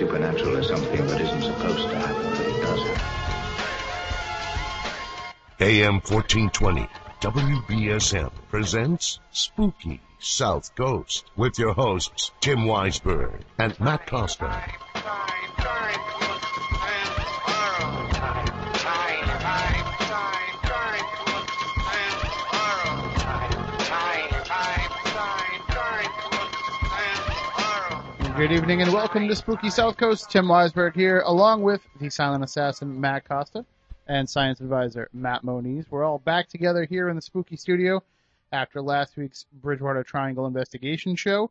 supernatural is something that isn't supposed to happen, but it does happen. AM 1420 WBSM presents Spooky South Coast with your hosts Tim Weisberg and Matt Costa. Good evening and welcome to Spooky South Coast. Tim Weisberg here, along with the silent assassin Matt Costa and science advisor Matt Moniz. We're all back together here in the Spooky Studio after last week's Bridgewater Triangle investigation show.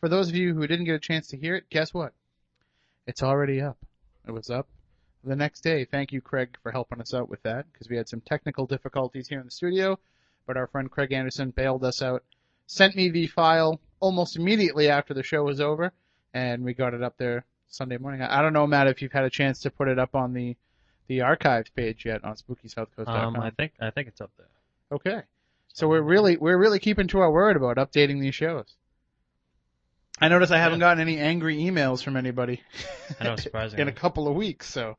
For those of you who didn't get a chance to hear it, guess what? It's already up. It was up the next day. Thank you, Craig, for helping us out with that because we had some technical difficulties here in the studio, but our friend Craig Anderson bailed us out, sent me the file almost immediately after the show was over, and we got it up there Sunday morning. I don't know, Matt, if you've had a chance to put it up on the the archives page yet on SpookySouthCoast.com. Um, I think I think it's up there. Okay. So we're really we're really keeping to our word about updating these shows. I notice I haven't gotten any angry emails from anybody I know, in a couple of weeks. So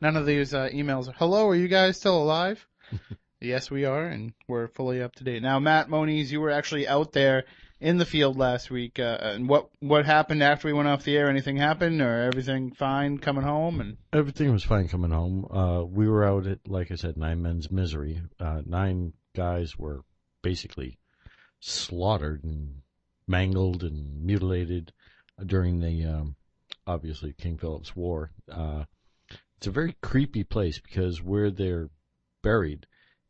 none of these uh, emails. are, Hello, are you guys still alive? yes, we are, and we're fully up to date. Now, Matt Moniz, you were actually out there in the field last week. Uh, and what what happened after we went off the air? Anything happened, or everything fine coming home? And Everything was fine coming home. Uh, we were out at, like I said, Nine Men's Misery. Uh, nine guys were basically slaughtered and mangled and mutilated during the, um, obviously, King Philip's War. Uh, it's a very creepy place because where they're buried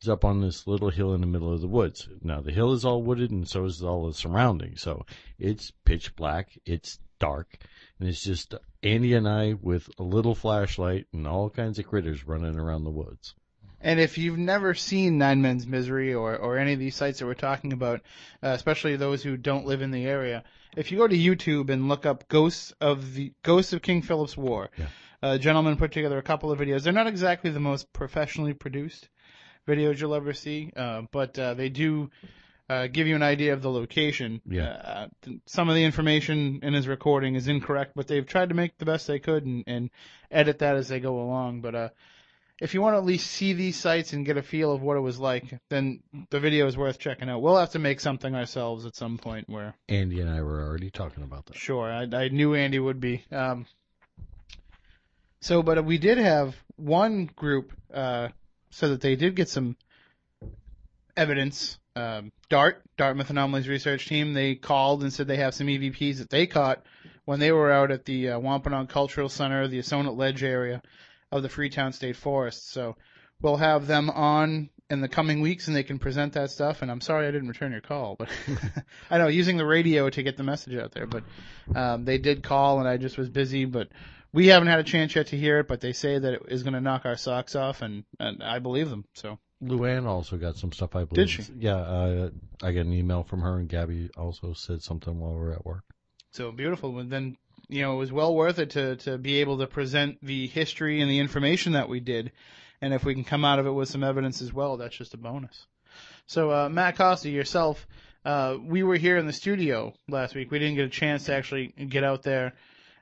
up on this little hill in the middle of the woods. Now, the hill is all wooded and so is all the surroundings. So it's pitch black. It's dark. And it's just Andy and I with a little flashlight and all kinds of critters running around the woods. And if you've never seen Nine Men's Misery or, or any of these sites that we're talking about, uh, especially those who don't live in the area, if you go to YouTube and look up Ghosts of the Ghosts of King Philip's War, Yeah. a gentleman put together a couple of videos. They're not exactly the most professionally produced videos you'll ever see, uh, but uh, they do uh, give you an idea of the location. Yeah. Uh, some of the information in his recording is incorrect, but they've tried to make the best they could and, and edit that as they go along. But uh, if you want to at least see these sites and get a feel of what it was like, then the video is worth checking out. We'll have to make something ourselves at some point where Andy and I were already talking about that. Sure, I, I knew Andy would be. Um, so, but we did have one group uh, so that they did get some evidence. Um, DART, Dartmouth Anomalies Research Team, they called and said they have some EVPs that they caught when they were out at the uh, Wampanoag Cultural Center, the Assonet Ledge area of the Freetown State Forest. So we'll have them on in the coming weeks and they can present that stuff. And I'm sorry I didn't return your call, but I know using the radio to get the message out there, but um, they did call and I just was busy, but we haven't had a chance yet to hear it, but they say that it is going to knock our socks off and, and I believe them. So Luann also got some stuff, I believe. Did she? Yeah, uh, I got an email from her, and Gabby also said something while we were at work. So beautiful. And then, you know, it was well worth it to, to be able to present the history and the information that we did. And if we can come out of it with some evidence as well, that's just a bonus. So, uh, Matt Costa, yourself, uh, we were here in the studio last week. We didn't get a chance to actually get out there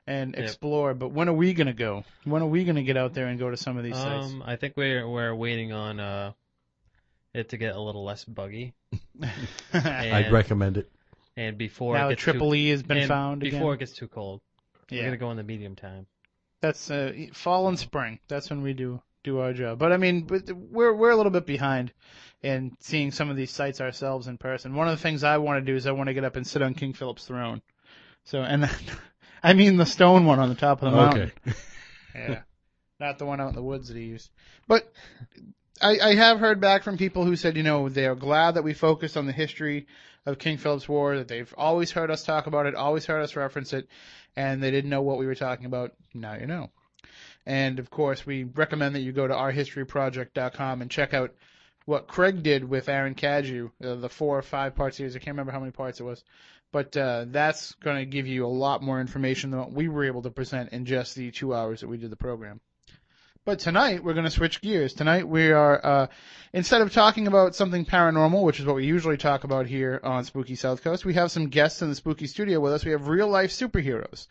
and Yep. explore, but when are we going to go? When are we going to get out there and go to some of these sites? Um, I think we're we're waiting on uh it to get a little less buggy. I'd recommend it. And before now it the gets Triple too, E has been found before again. it gets too cold. Yeah. We're gonna go in the medium time. That's uh, fall and spring. That's when we do do our job. But I mean, but we're we're a little bit behind in seeing some of these sites ourselves in person. One of the things I want to do is I want to get up and sit on King Philip's throne. So and I mean the stone one on the top of the mountain. Okay. Yeah, not the one out in the woods that he used. But I, I have heard back from people who said, you know, they are glad that we focused on the history of King Philip's War, that they've always heard us talk about it, always heard us reference it, and they didn't know what we were talking about. Now you know. And of course, we recommend that you go to ourhistoryproject.com and check out what Craig did with Aaron Caju, uh, the four or five part series. I can't remember how many parts it was. But uh, that's going to give you a lot more information than what we were able to present in just the two hours that we did the program. But tonight we're going to switch gears. Tonight we are uh, instead of talking about something paranormal, which is what we usually talk about here on Spooky South Coast, we have some guests in the Spooky Studio with us. We have real life superheroes.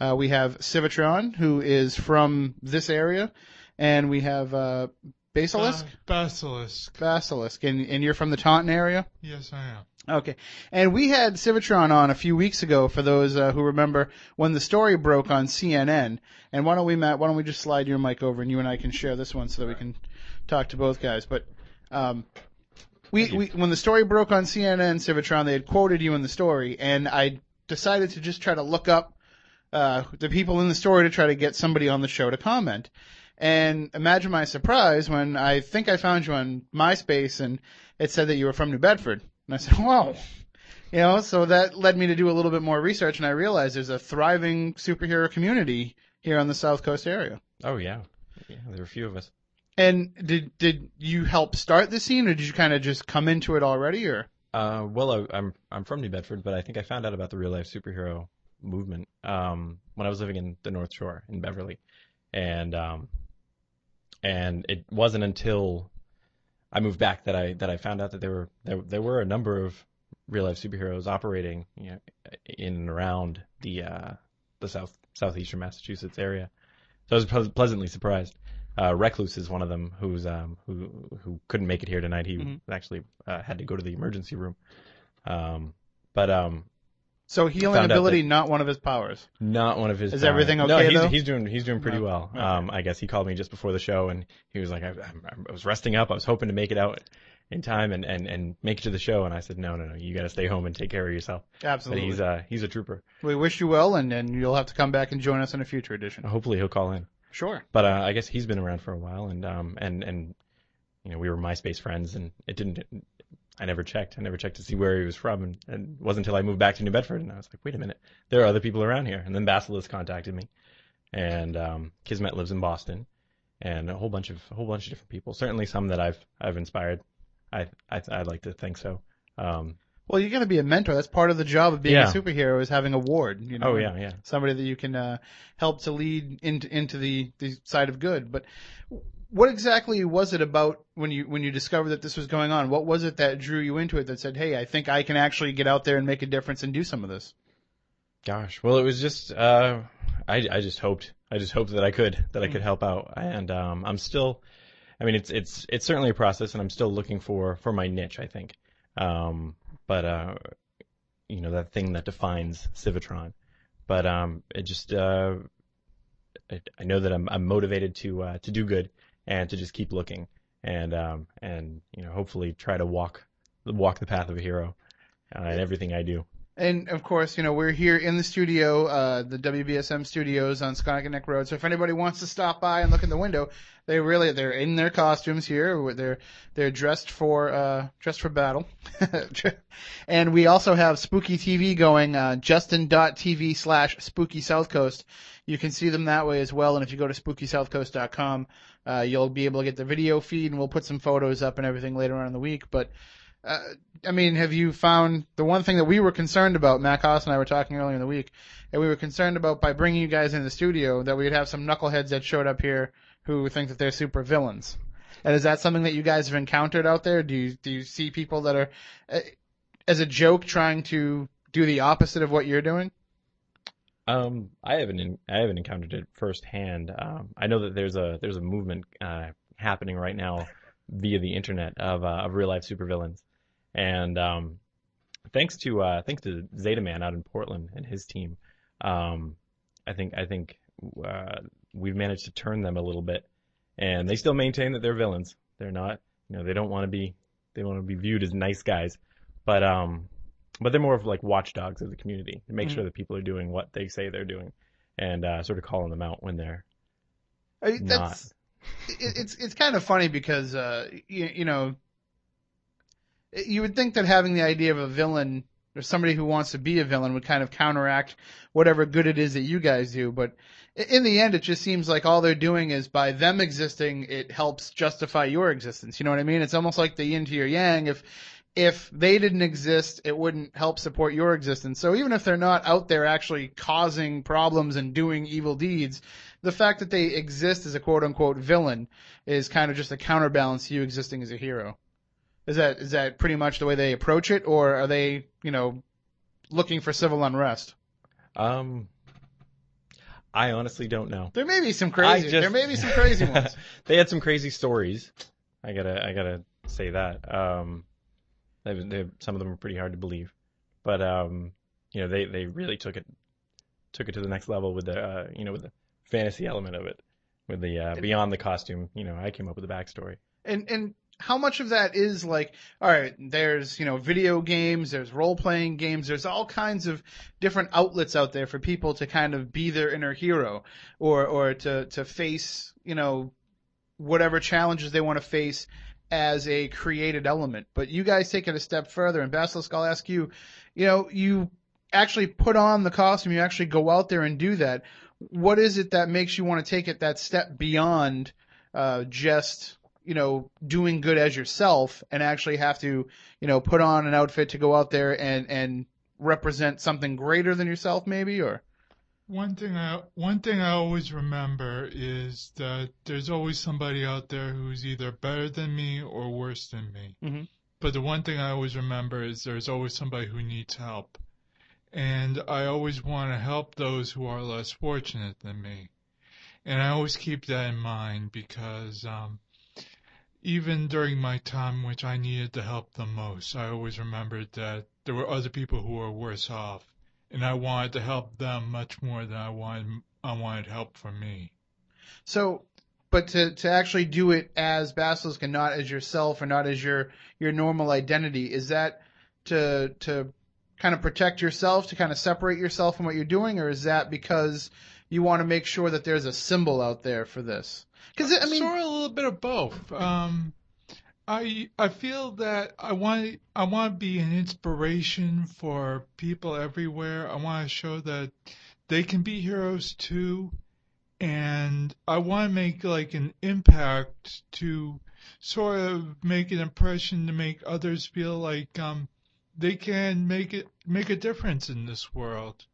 Uh, we have Civitron, who is from this area, and we have uh, Basilisk. Uh, Basilisk. Basilisk, and, and you're from the Taunton area. Yes, I am. Okay. And we had Civitron on a few weeks ago for those uh, who remember when the story broke on CNN. And why don't we, Matt, why don't we just slide your mic over and you and I can share this one so that we can talk to both guys. But, um, we, we, when the story broke on CNN, Civitron, they had quoted you in the story and I decided to just try to look up, uh, the people in the story to try to get somebody on the show to comment. And imagine my surprise when I think I found you on MySpace and it said that you were from New Bedford. And I said, wow. You know, so that led me to do a little bit more research and I realized there's a thriving superhero community here on the South Coast area. Oh yeah, yeah. There are a few of us. And did did you help start the scene, or did you kind of just come into it already, or? Uh, well, I, I'm I'm from New Bedford, but I think I found out about the real life superhero movement um, when I was living in the North Shore in Beverly, and um, and it wasn't until I moved back that I that I found out that there were there, there were a number of real life superheroes operating you know, in and around the uh, the south southeastern Massachusetts area. So I was pleasantly surprised. Uh, Recluse is one of them who's um, who who couldn't make it here tonight. He Mhm. actually uh, had to go to the emergency room. Um, but um, So healing ability, not one of his powers. not one of his. Is uh, everything No, okay, he's, though? he's doing he's doing pretty No. well. Okay. Um, I guess he called me just before the show, and he was like, I, I, I was resting up. I was hoping to make it out in time and, and, and make it to the show. And I said, no, no, no, you got to stay home and take care of yourself. But Absolutely. he's uh he's a trooper. we wish you well, and, and you'll have to come back and join us in a future edition. Hopefully he'll call in. Sure. But uh, I guess he's been around for a while, and um and and you know we were MySpace friends, and it didn't. I never checked. I never checked to see where he was from, and, and it wasn't until I moved back to New Bedford, and I was like, wait a minute, there are other people around here. And then Basilisk contacted me, and um, Kismet lives in Boston, and a whole bunch of a whole bunch of different people. Certainly some that I've I've inspired. I I I'd like to think so. Um, Well, you're going to be a mentor. That's part of the job of being Yeah. a superhero is having a ward. You know, oh yeah, yeah. somebody that you can uh, help to lead into into the, the side of good. But what exactly was it about when you when you discovered that this was going on? What was it that drew you into it that said, "Hey, I think I can actually get out there and make a difference and do some of this"? Gosh, well, it was just uh, I I just hoped I just hoped that I could that I could help out, and um, I'm still. I mean, it's it's it's certainly a process, and I'm still looking for for my niche. I think, um, but uh, you know that thing that defines Civitron. But um, it just uh, I, I know that I'm I'm motivated to uh, to do good and to just keep looking and um and you know hopefully try to walk walk the path of a hero uh, in everything I do. And of course, you know, we're here in the studio, uh, the WBSM studios on Sconneck Road. So if anybody wants to stop by and look in the window, they really, they're in their costumes here. They're, they're dressed for, uh, dressed for battle. and we also have Spooky TV going, uh, justin.tv slash spooky south coast. You can see them that way as well. And if you go to spookysouthcoast.com, uh, you'll be able to get the video feed and we'll put some photos up and everything later on in the week. But, uh, I mean, have you found the one thing that we were concerned about? Matt Haas and I were talking earlier in the week, and we were concerned about by bringing you guys in the studio that we'd have some knuckleheads that showed up here who think that they're super villains. And is that something that you guys have encountered out there? Do you do you see people that are, uh, as a joke, trying to do the opposite of what you're doing? Um, I haven't I haven't encountered it firsthand. Um, I know that there's a there's a movement uh, happening right now via the internet of uh, of real life supervillains, and um, thanks to uh, thanks to Zeta Man out in Portland and his team, um, I think I think uh, we've managed to turn them a little bit, and they still maintain that they're villains. They're not, you know, they don't want to be they want to be viewed as nice guys, but um, but they're more of like watchdogs of the community to make Mhm. sure that people are doing what they say they're doing, and uh, sort of calling them out when they're I not. it, it's it's kind of funny because uh you, you know you would think that having the idea of a villain or somebody who wants to be a villain would kind of counteract whatever good it is that you guys do but in the end it just seems like all they're doing is by them existing it helps justify your existence you know what i mean it's almost like the yin to your yang if if they didn't exist, it wouldn't help support your existence. So even if they're not out there actually causing problems and doing evil deeds, the fact that they exist as a quote unquote villain is kind of just a counterbalance to you existing as a hero. Is that is that pretty much the way they approach it, or are they you know looking for civil unrest? Um, I honestly don't know. There may be some crazy. just- there may be some crazy ones. they had some crazy stories. I gotta, I gotta say that. Um, they, they, some of them were pretty hard to believe, but um, you know, they, they really took it, took it to the next level with the, uh, you know, with the fantasy element of it, with the uh, beyond the costume. You know, I came up with the backstory. And and how much of that is like, all right, there's you know video games, there's role playing games, there's all kinds of different outlets out there for people to kind of be their inner hero, or or to to face you know whatever challenges they want to face as a created element. But you guys take it a step further, and Basilisk, I'll ask you, you know, you actually put on the costume, you actually go out there and do that. What is it that makes you want to take it that step beyond uh, just you know doing good as yourself and actually have to you know put on an outfit to go out there and and represent something greater than yourself maybe or One thing I one thing I always remember is that there's always somebody out there who's either better than me or worse than me. Mhm. But the one thing I always remember is there's always somebody who needs help, and I always want to help those who are less fortunate than me, and I always keep that in mind because um, even during my time which I needed the help the most, I always remembered that there were other people who were worse off and I wanted to help them much more than I wanted I wanted help from me. So, but to to actually do it as Basilisk and not as yourself or not as your your normal identity, is that to to kind of protect yourself, to kind of separate yourself from what you're doing, or is that because you want to make sure that there's a symbol out there for this? Because I mean, sort of a little bit of both. Um, I I feel that I want I want to be an inspiration for people everywhere. I want to show that they can be heroes too, and I want to make like an impact to sort of make an impression to make others feel like um they can make it make a difference in this world.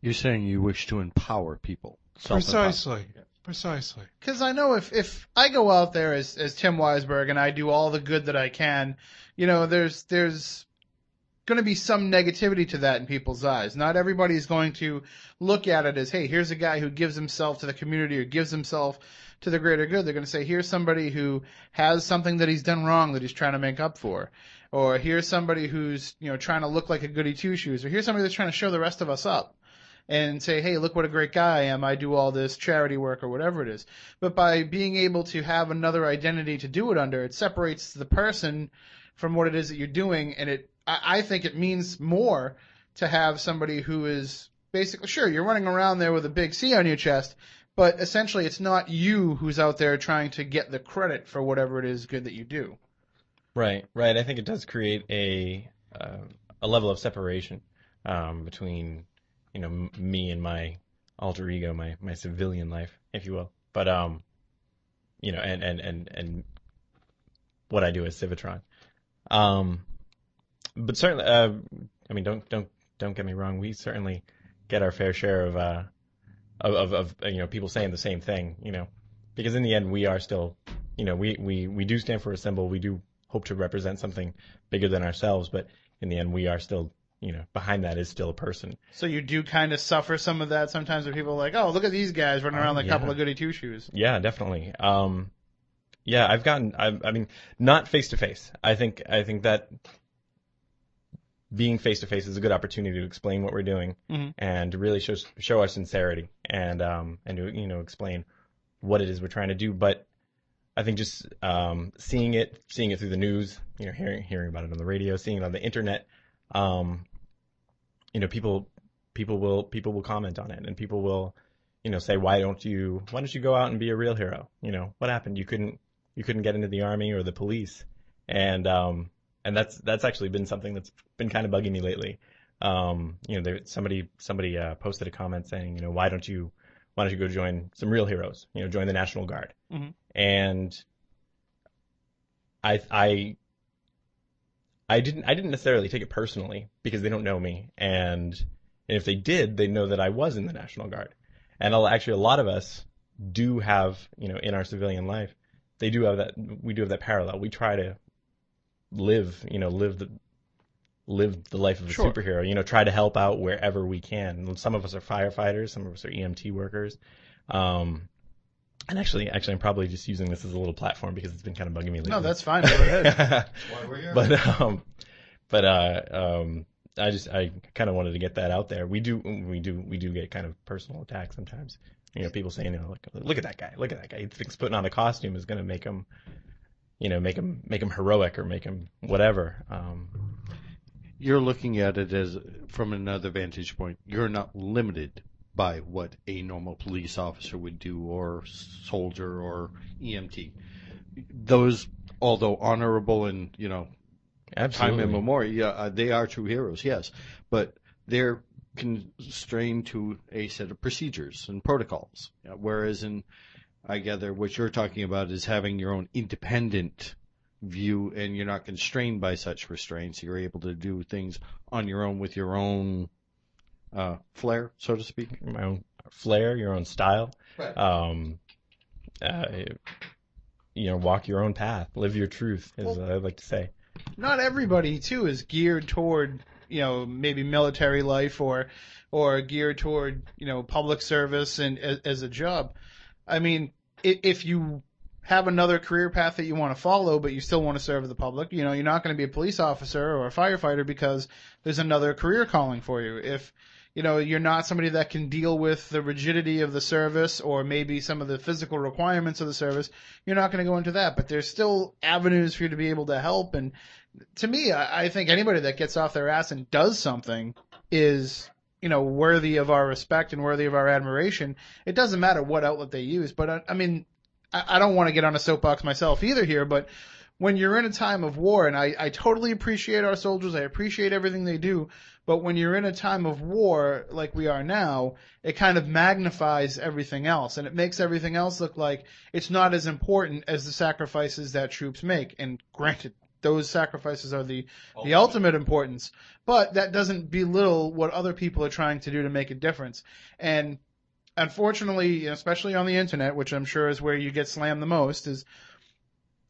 You're saying you wish to empower people. Precisely, precisely. Because I know if if I go out there as as Tim Weisberg and I do all the good that I can, you know, there's there's going to be some negativity to that in people's eyes. Not everybody's going to look at it as, hey, here's a guy who gives himself to the community or gives himself to the greater good. They're going to say, here's somebody who has something that he's done wrong that he's trying to make up for. Or here's somebody who's, you know, trying to look like a goody two shoes. Or here's somebody that's trying to show the rest of us up and say, hey, look what a great guy I am. I do all this charity work or whatever it is. But by being able to have another identity to do it under, it separates the person from what it is that you're doing. And it, I, think it means more to have somebody who is basically, sure, you're running around there with a big C on your chest, but essentially it's not you who's out there trying to get the credit for whatever it is good that you do. Right, right. I think it does create a uh, a level of separation um, between you know me and my alter ego, my my civilian life, if you will. But um, you know, and and and and what I do as Civitron. Um, but certainly, uh, I mean, don't don't don't get me wrong. We certainly get our fair share of uh of of, of you know people saying the same thing. You know, because in the end, we are still you know we we we do stand for a symbol. We do hope to represent something bigger than ourselves, but in the end, we are still, you know, behind that is still a person. So you do kind of suffer some of that sometimes when people are like, oh, look at these guys running around like a yeah. couple of goody two shoes. Yeah, definitely. Um, yeah, I've gotten, I, I mean, not face to face. I think, I think that being face to face is a good opportunity to explain what we're doing Mhm. and to really show show our sincerity and um and to you know explain what it is we're trying to do. But I think just um, seeing it, seeing it through the news, you know, hearing hearing about it on the radio, seeing it on the internet, um, you know, people people will people will comment on it and people will, you know, say why don't you why don't you go out and be a real hero? You know, what happened? You couldn't you couldn't get into the army or the police, and um, and that's that's actually been something that's been kind of bugging me lately. Um, you know, there, somebody somebody uh, posted a comment saying, you know, why don't you why don't you go join some real heroes? You know, join the National Guard. Mhm. And I I I didn't I didn't necessarily take it personally because they don't know me, and, and if they did, they know that I was in the National Guard. and actually a lot of us do have, you know, in our civilian life, they do have that. We do have that parallel. We try to live, you know, live the live the life of a Sure. superhero. You know, try to help out wherever we can. Some of us are firefighters. Some of us are EMT workers. Um, and actually, actually, I'm probably just using this as a little platform because it's been kind of bugging me lately. No, that's fine. Go ahead. but um, but uh, um, I just I kind of wanted to get that out there. We do we do we do get kind of personal attacks sometimes. You know, people saying, you know, like, look at that guy, look at that guy. He thinks putting on a costume is going to make him, you know, make him make him heroic or make him whatever. Um, You're looking at it as from another vantage point. You're not limited by what a normal police officer would do or soldier or EMT. Those, although honorable and, you know, absolutely. time immemorial, yeah, uh, they are true heroes, yes. But they're constrained to a set of procedures and protocols. Whereas in, I gather, what you're talking about is having your own independent view and you're not constrained by such restraints. You're able to do things on your own with your own uh, flair, so to speak. my own flair, your own style. Right. Um, uh, you know, walk your own path, live your truth, as Well- I like to say. not everybody too is geared toward you know maybe military life or or geared toward you know public service and as, as a job. I mean, i- if you have another career path that you want to follow, but you still want to serve the public, you know, you're not going to be a police officer or a firefighter because there's another career calling for you. If you know, you're not somebody that can deal with the rigidity of the service or maybe some of the physical requirements of the service, you're not going to go into that. But there's still avenues for you to be able to help. And to me, I, I think anybody that gets off their ass and does something is, you know, worthy of our respect and worthy of our admiration. It doesn't matter what outlet they use. But I, I mean, I, I don't want to get on a soapbox myself either here, but when you're in a time of war, and I, I totally appreciate our soldiers, I appreciate everything they do, but when you're in a time of war like we are now, it kind of magnifies everything else, and it makes everything else look like it's not as important as the sacrifices that troops make. And granted, those sacrifices are the the ultimate importance, but that doesn't belittle what other people are trying to do to make a difference. And unfortunately, especially on the internet, which I'm sure is where you get slammed the most, is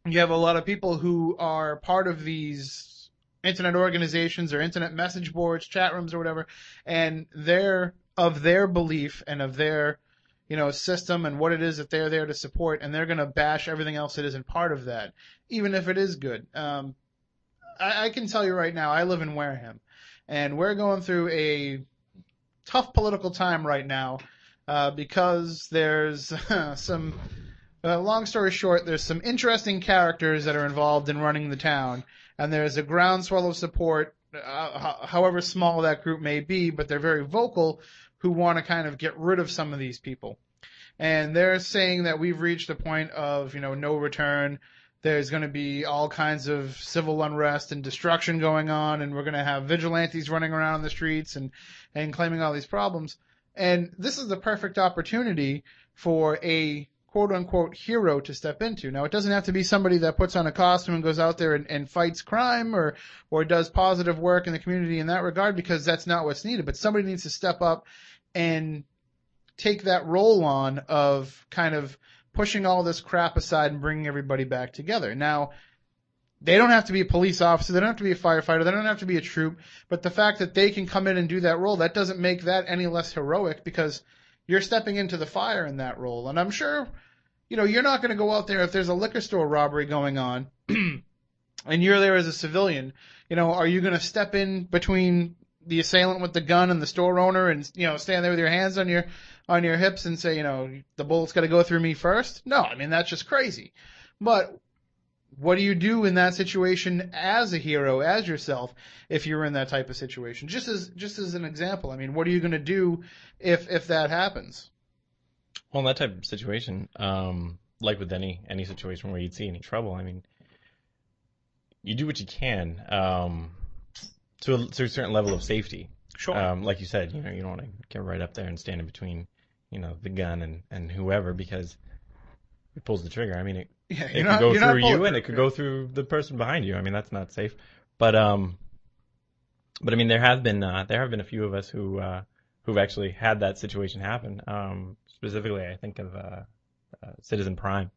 you have a lot of people who are part of these internet organizations or internet message boards, chat rooms or whatever, and they're of their belief and of their, you know, system and what it is that they're there to support, and they're going to bash everything else that isn't part of that, even if it is good. Um, I, I can tell you right now, I live in Wareham, and we're going through a tough political time right now uh, because there's some. Uh, long story short, there's some interesting characters that are involved in running the town, and there's a groundswell of support, uh, however small that group may be, but they're very vocal, who want to kind of get rid of some of these people. And they're saying that we've reached a point of, you know, no return. There's going to be all kinds of civil unrest and destruction going on, and we're going to have vigilantes running around the streets and, and claiming all these problems. And this is the perfect opportunity for a quote unquote hero to step into. Now it doesn't have to be somebody that puts on a costume and goes out there and, and fights crime or, or does positive work in the community in that regard because that's not what's needed. But somebody needs to step up and take that role on of kind of pushing all this crap aside and bringing everybody back together. Now, they don't have to be a police officer, they don't have to be a firefighter, they don't have to be a troop, but the fact that they can come in and do that role, that doesn't make that any less heroic because you're stepping into the fire in that role. And I'm sure, you know, you're not going to go out there if there's a liquor store robbery going on and you're there as a civilian, you know, are you going to step in between the assailant with the gun and the store owner and, you know, stand there with your hands on your, on your hips and say, you know, the bullet's got to go through me first? No, I mean, that's just crazy. But what do you do in that situation as a hero, as yourself, if you're in that type of situation? Just as, just as an example, I mean, what are you going to do if, if that happens? Well, in that type of situation, um, like with any any situation where you'd see any trouble, I mean, you do what you can um, to, a, to a certain level of safety. Sure. Um, like you said, you know, you don't want to get right up there and stand in between, you know, the gun and, and whoever because it pulls the trigger. I mean, it, yeah, it could go through you and it could go through the person behind you. I mean, that's not safe. But um, but I mean, there have been uh, there have been a few of us who uh, who've actually had that situation happen. Um, specifically, I think of uh, uh, Citizen Prime,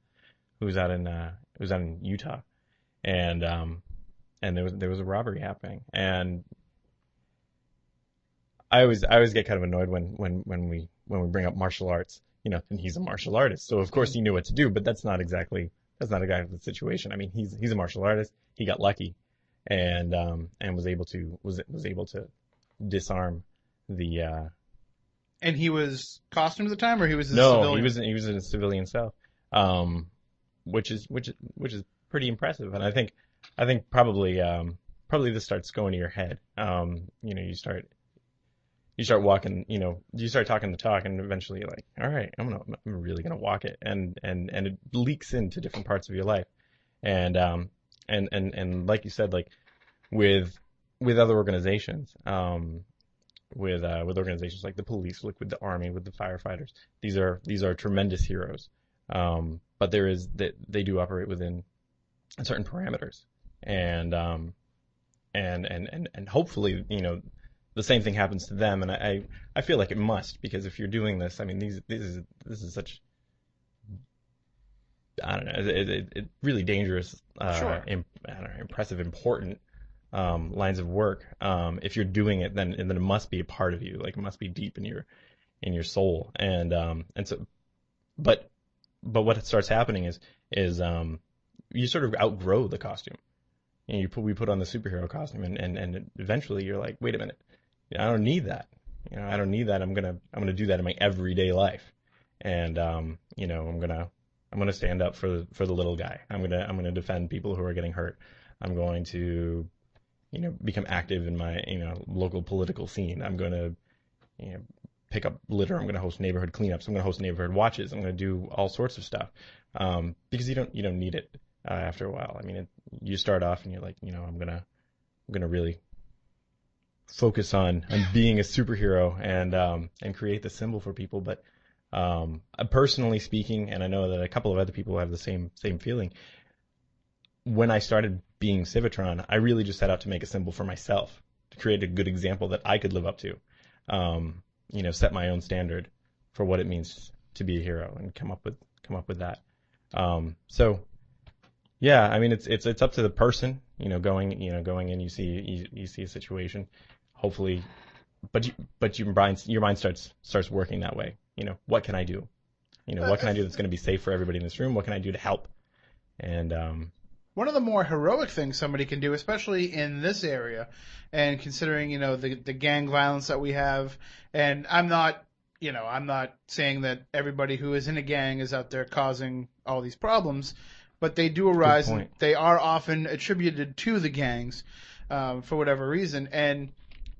who's out in uh, who's out in Utah, and um, and there was there was a robbery happening, and I always I always get kind of annoyed when when when we when we bring up martial arts, you know, and he's a martial artist, so of course he knew what to do, but that's not exactly that's not a guy exactly the situation. I mean, he's he's a martial artist, he got lucky, and um and was able to was was able to disarm the uh And he was costumed at the time, or he was a no civilian? he was he was in a civilian self, um which is which is which is pretty impressive, and I think I think probably um probably this starts going to your head. Um you know you start you start walking, you know, you start talking the talk, and eventually you're like, all right, I'm gonna, I'm really gonna walk it, and and and it leaks into different parts of your life, and um and and and like you said, like with with other organizations, um, with uh, with organizations like the police, like with the army, with the firefighters, these are these are tremendous heroes, um, but there is that they do operate within certain parameters, and um and and and and hopefully, you know the same thing happens to them, and I, I feel like it must because if you're doing this, I mean, these this is this is such I don't know, it, it, it really dangerous, uh, Sure. im, I don't know, impressive, important um, lines of work. Um, if you're doing it, then then it must be a part of you, like it must be deep in your in your soul, and um, and so, but but what starts happening is is um, you sort of outgrow the costume. Know, you put we put on the superhero costume, and, and and eventually you're like, wait a minute, I don't need that. You know, I don't need that. I'm gonna I'm gonna do that in my everyday life, and um, you know, I'm gonna I'm gonna stand up for for the little guy. I'm gonna I'm gonna defend people who are getting hurt. I'm going to, you know, become active in my you know local political scene. I'm gonna, you know, pick up litter. I'm gonna host neighborhood cleanups. I'm gonna host neighborhood watches. I'm gonna do all sorts of stuff, um, because you don't you don't need it uh, after a while. I mean, it, you start off and you're like, you know, I'm gonna I'm gonna really focus on on being a superhero and um and create the symbol for people but um uh, personally speaking and I know that a couple of other people have the same same feeling when I started being Civitron I really just set out to make a symbol for myself to create a good example that I could live up to um you know set my own standard for what it means to be a hero and come up with come up with that um so yeah, I mean it's it's it's up to the person, you know, going you know going in, you see you, you see a situation, hopefully, but you, but your mind your mind starts starts working that way. You know, what can I do? You know, what can I do that's going to be safe for everybody in this room? What can I do to help? And um, One of the more heroic things somebody can do, especially in this area, and considering you know the the gang violence that we have, and I'm not you know I'm not saying that everybody who is in a gang is out there causing all these problems, but they do arise and they are often attributed to the gangs um, for whatever reason, and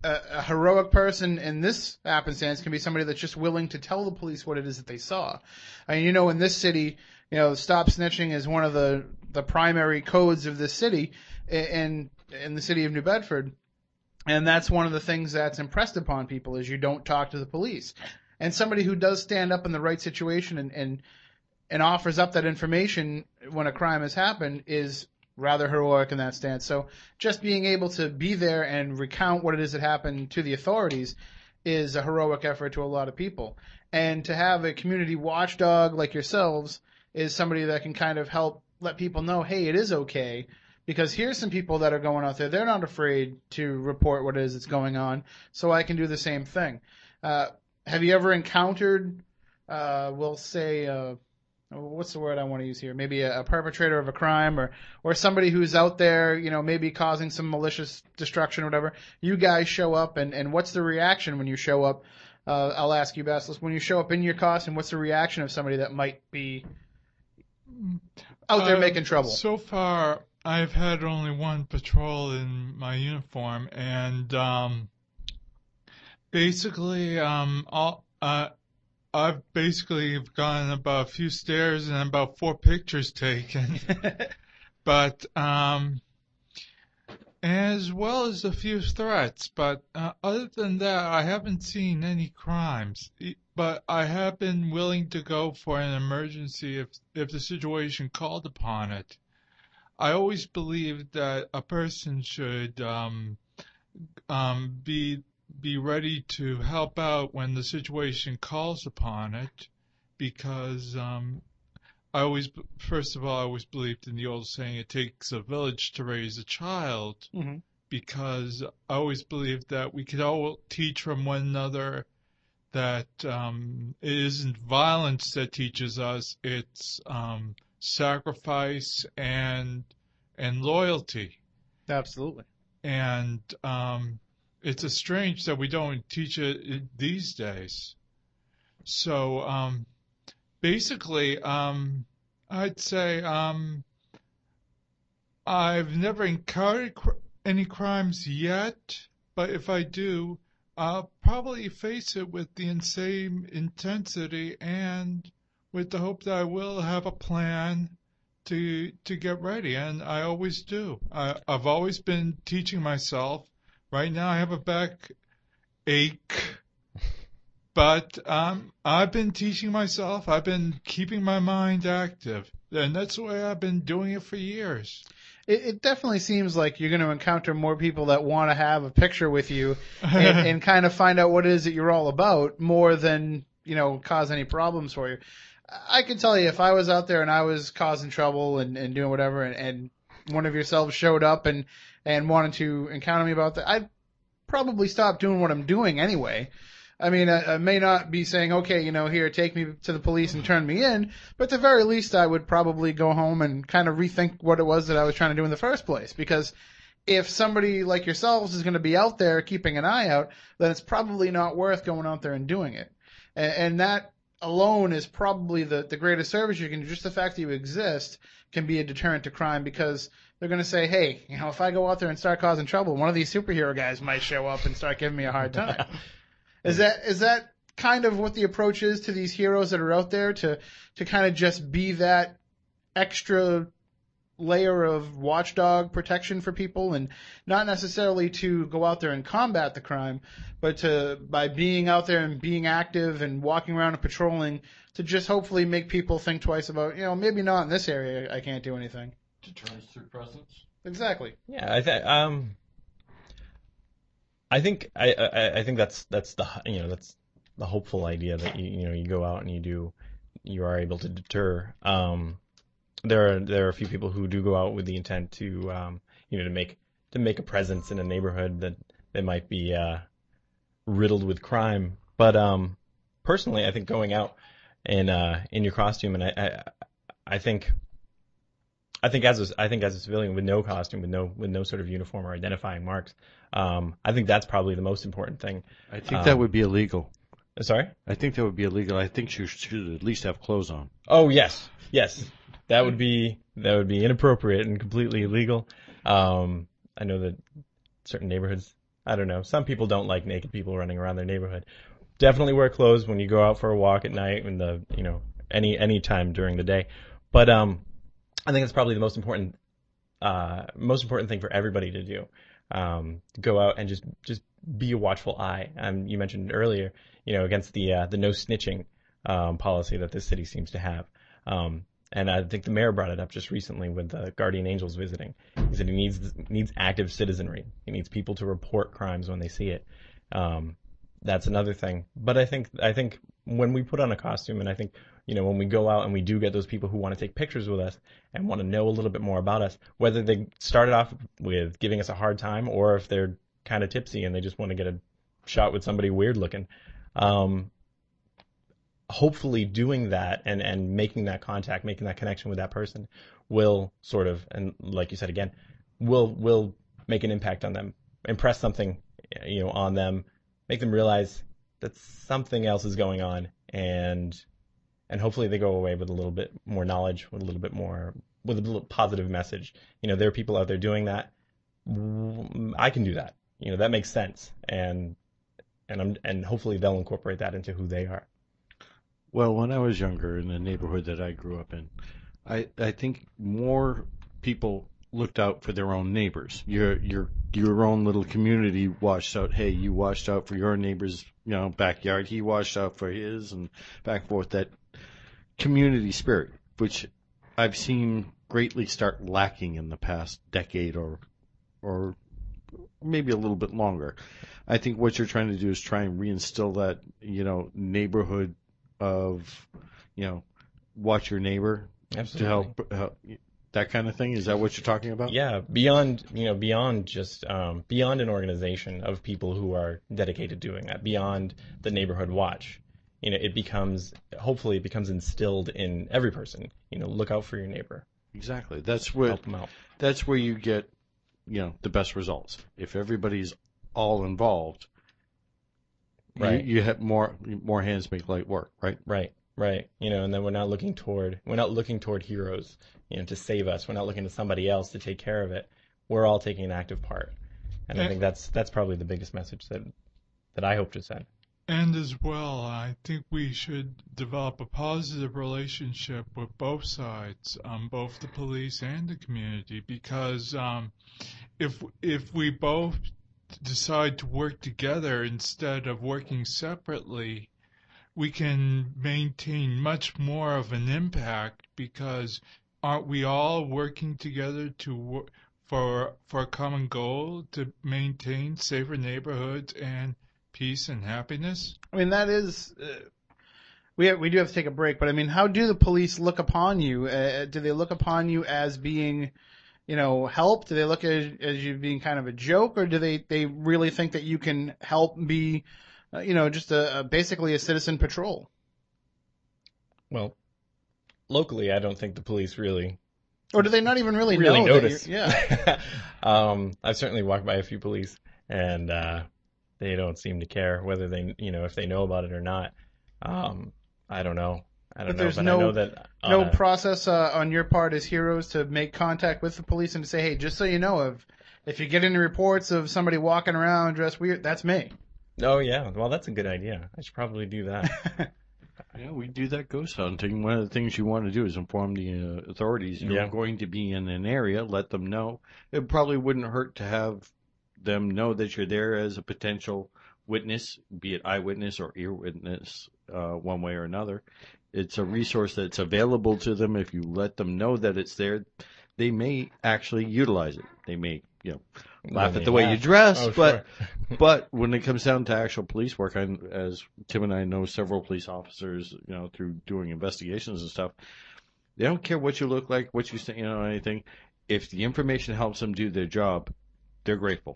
a, a heroic person in this happenstance can be somebody that's just willing to tell the police what it is that they saw. I mean, you know, in this city, you know, stop snitching is one of the the primary codes of the city in in the city of New Bedford, and that's one of the things that's impressed upon people is you don't talk to the police. And somebody who does stand up in the right situation and and, and offers up that information when a crime has happened is rather heroic in that stance. So just being able to be there and recount what it is that happened to the authorities is a heroic effort to a lot of people. And to have a community watchdog like yourselves is somebody that can kind of help let people know, hey, it is okay. Because here's some people that are going out there. They're not afraid to report what it is that's going on. So I can do the same thing. Uh, have you ever encountered, uh, we'll say, uh, what's the word I want to use here? Maybe a, a perpetrator of a crime or, or somebody who's out there, you know, maybe causing some malicious destruction or whatever. You guys show up and, and what's the reaction when you show up? Uh, I'll ask you, Basilisk, when you show up in your costume, what's the reaction of somebody that might be out there Uh, making trouble? So far, I've had only one patrol in my uniform, and um, basically, um, all, uh, I've basically gone about a few stairs and about four pictures taken, but um, as well as a few threats. But uh, other than that, I haven't seen any crimes. But I have been willing to go for an emergency if if the situation called upon it. I always believed that a person should um, um, be be ready to help out when the situation calls upon it, because um, I always, first of all, I always believed in the old saying, "It takes a village to raise a child." Mhm. Because I always believed that we could all teach from one another that um, it isn't violence that teaches us; it's um, sacrifice and and loyalty. Absolutely. And um, it's a strange that we don't teach it these days. So um, basically, um, I'd say um, I've never encountered cr- any crimes yet, but if I do, I'll probably face it with the same intensity and with the hope that I will have a plan to to get ready, and I always do. I, I've always been teaching myself. Right now, I have a back ache, but um, I've been teaching myself. I've been keeping my mind active, and that's the way I've been doing it for years. It, it definitely seems like you're going to encounter more people that want to have a picture with you and, and kind of find out what it is that you're all about more than you know cause any problems for you. I can tell you if I was out there and I was causing trouble and, and doing whatever and, and one of yourselves showed up and, and wanted to encounter me about that, I'd probably stop doing what I'm doing anyway. I mean, I, I may not be saying, okay, you know, here, take me to the police and turn me in, but at the very least I would probably go home and kind of rethink what it was that I was trying to do in the first place because if somebody like yourselves is going to be out there keeping an eye out, then it's probably not worth going out there and doing it. And, and that alone is probably the, the greatest service you can do. Just the fact that you exist can be a deterrent to crime because they're going to say, hey, you know, if I go out there and start causing trouble, one of these superhero guys might show up and start giving me a hard time. is that is that kind of what the approach is to these heroes that are out there to to kind of just be that extra layer of watchdog protection for people and not necessarily to go out there and combat the crime, but to by being out there and being active and walking around and patrolling to just hopefully make people think twice about, you know, maybe not in this area I can't do anything. Deterrence through presence. Exactly. Yeah, I think um, I think I, I I think that's that's the you know that's the hopeful idea that you you know you go out and you do you are able to deter. Um, there are there are a few people who do go out with the intent to um, you know to make to make a presence in a neighborhood that that might be uh, riddled with crime. But um, personally, I think going out in uh, in your costume, and I, I I think I think as a, I think as a civilian with no costume, with no with no sort of uniform or identifying marks, um, I think that's probably the most important thing. I think that would be illegal. Sorry. I think that would be illegal. I think you should at least have clothes on. Oh yes, yes, that would be that would be inappropriate and completely illegal. Um, I know that certain neighborhoods, I don't know, some people don't like naked people running around their neighborhood. Definitely wear clothes when you go out for a walk at night, and the you know any any time during the day. But um, I think it's probably the most important uh, most important thing for everybody to do. Um, go out and just just be a watchful eye. Um, you mentioned earlier, you know, against the uh, the no snitching um, policy that this city seems to have. Um, and I think the mayor brought it up just recently with the Guardian Angels visiting. He said he needs needs active citizenry. He needs people to report crimes when they see it. Um, that's another thing. But I think I think when we put on a costume, and I think you know when we go out and we do get those people who want to take pictures with us and want to know a little bit more about us, whether they started off with giving us a hard time or if they're kind of tipsy and they just want to get a shot with somebody weird looking. Um, hopefully doing that and, and making that contact, making that connection with that person will sort of, and like you said again, will, will make an impact on them, impress something, you know, on them, make them realize that something else is going on and, and hopefully they go away with a little bit more knowledge, with a little bit more, with a little positive message. You know, there are people out there doing that. I can do that. You know, that makes sense. And, and I'm, and hopefully they'll incorporate that into who they are. Well, when I was younger in the neighborhood that I grew up in, I I think more people looked out for their own neighbors. Your your your own little community watched out. Hey, you watched out for your neighbor's you know backyard. He watched out for his, and back and forth. That community spirit, which I've seen greatly start lacking in the past decade or or maybe a little bit longer. I think what you're trying to do is try and reinstill that, you know, neighborhood of, you know, watch your neighbor Absolutely. to help, help that kind of thing. Is that what you're talking about? Yeah, beyond you know, beyond just um, beyond an organization of people who are dedicated to doing that, beyond the neighborhood watch, you know, it becomes hopefully it becomes instilled in every person. You know, look out for your neighbor, Exactly. That's what help them out. that's where you get, you know, the best results. If everybody's all involved, Right. you, you have more more hands make light work, right? Right, right. You know, and then we're not looking toward we're not looking toward heroes, you know, to save us. We're not looking to somebody else to take care of it. We're all taking an active part, and I think that's that's probably the biggest message that that I hope to send. And as well, I think we should develop a positive relationship with both sides, um, both the police and the community, because um, if if we both decide to work together instead of working separately, we can maintain much more of an impact because aren't we all working together to for for a common goal to maintain safer neighborhoods and peace and happiness? I mean, that is. Uh, we have, we do have to take a break, but I mean, how do the police look upon you? Uh, do they look upon you as being, you know, help? Do they look at as you being kind of a joke, or do they they really think that you can help be, uh, you know, just a, a basically a citizen patrol? Well, locally, I don't think the police really Or do they not even really, really know notice. yeah. um, I've certainly walked by a few police, and uh, they don't seem to care whether they, you know, if they know about it or not. Um, I don't know. I don't But know, there's but no- I know that no a- process uh, on your part as heroes to make contact with the police and to say, hey, just so you know, if if you get any reports of somebody walking around dressed weird, that's me. Oh yeah, well that's a good idea. I should probably do that. Yeah, we do that ghost hunting. One of the things you want to do is inform the uh, authorities you're Yeah. going to be in an area, let them know. It probably wouldn't hurt to have them know that you're there as a potential witness, be it eyewitness or ear witness, uh, one way or another. It's a resource that's available to them. If you let them know that it's there, they may actually utilize it. They may, you know, laugh at the way you dress, Oh, but sure. but when it comes down to actual police work, I, as Tim and I know several police officers, you know, through doing investigations and stuff, they don't care what you look like, what you say, you know, anything. If the information helps them do their job, they're grateful.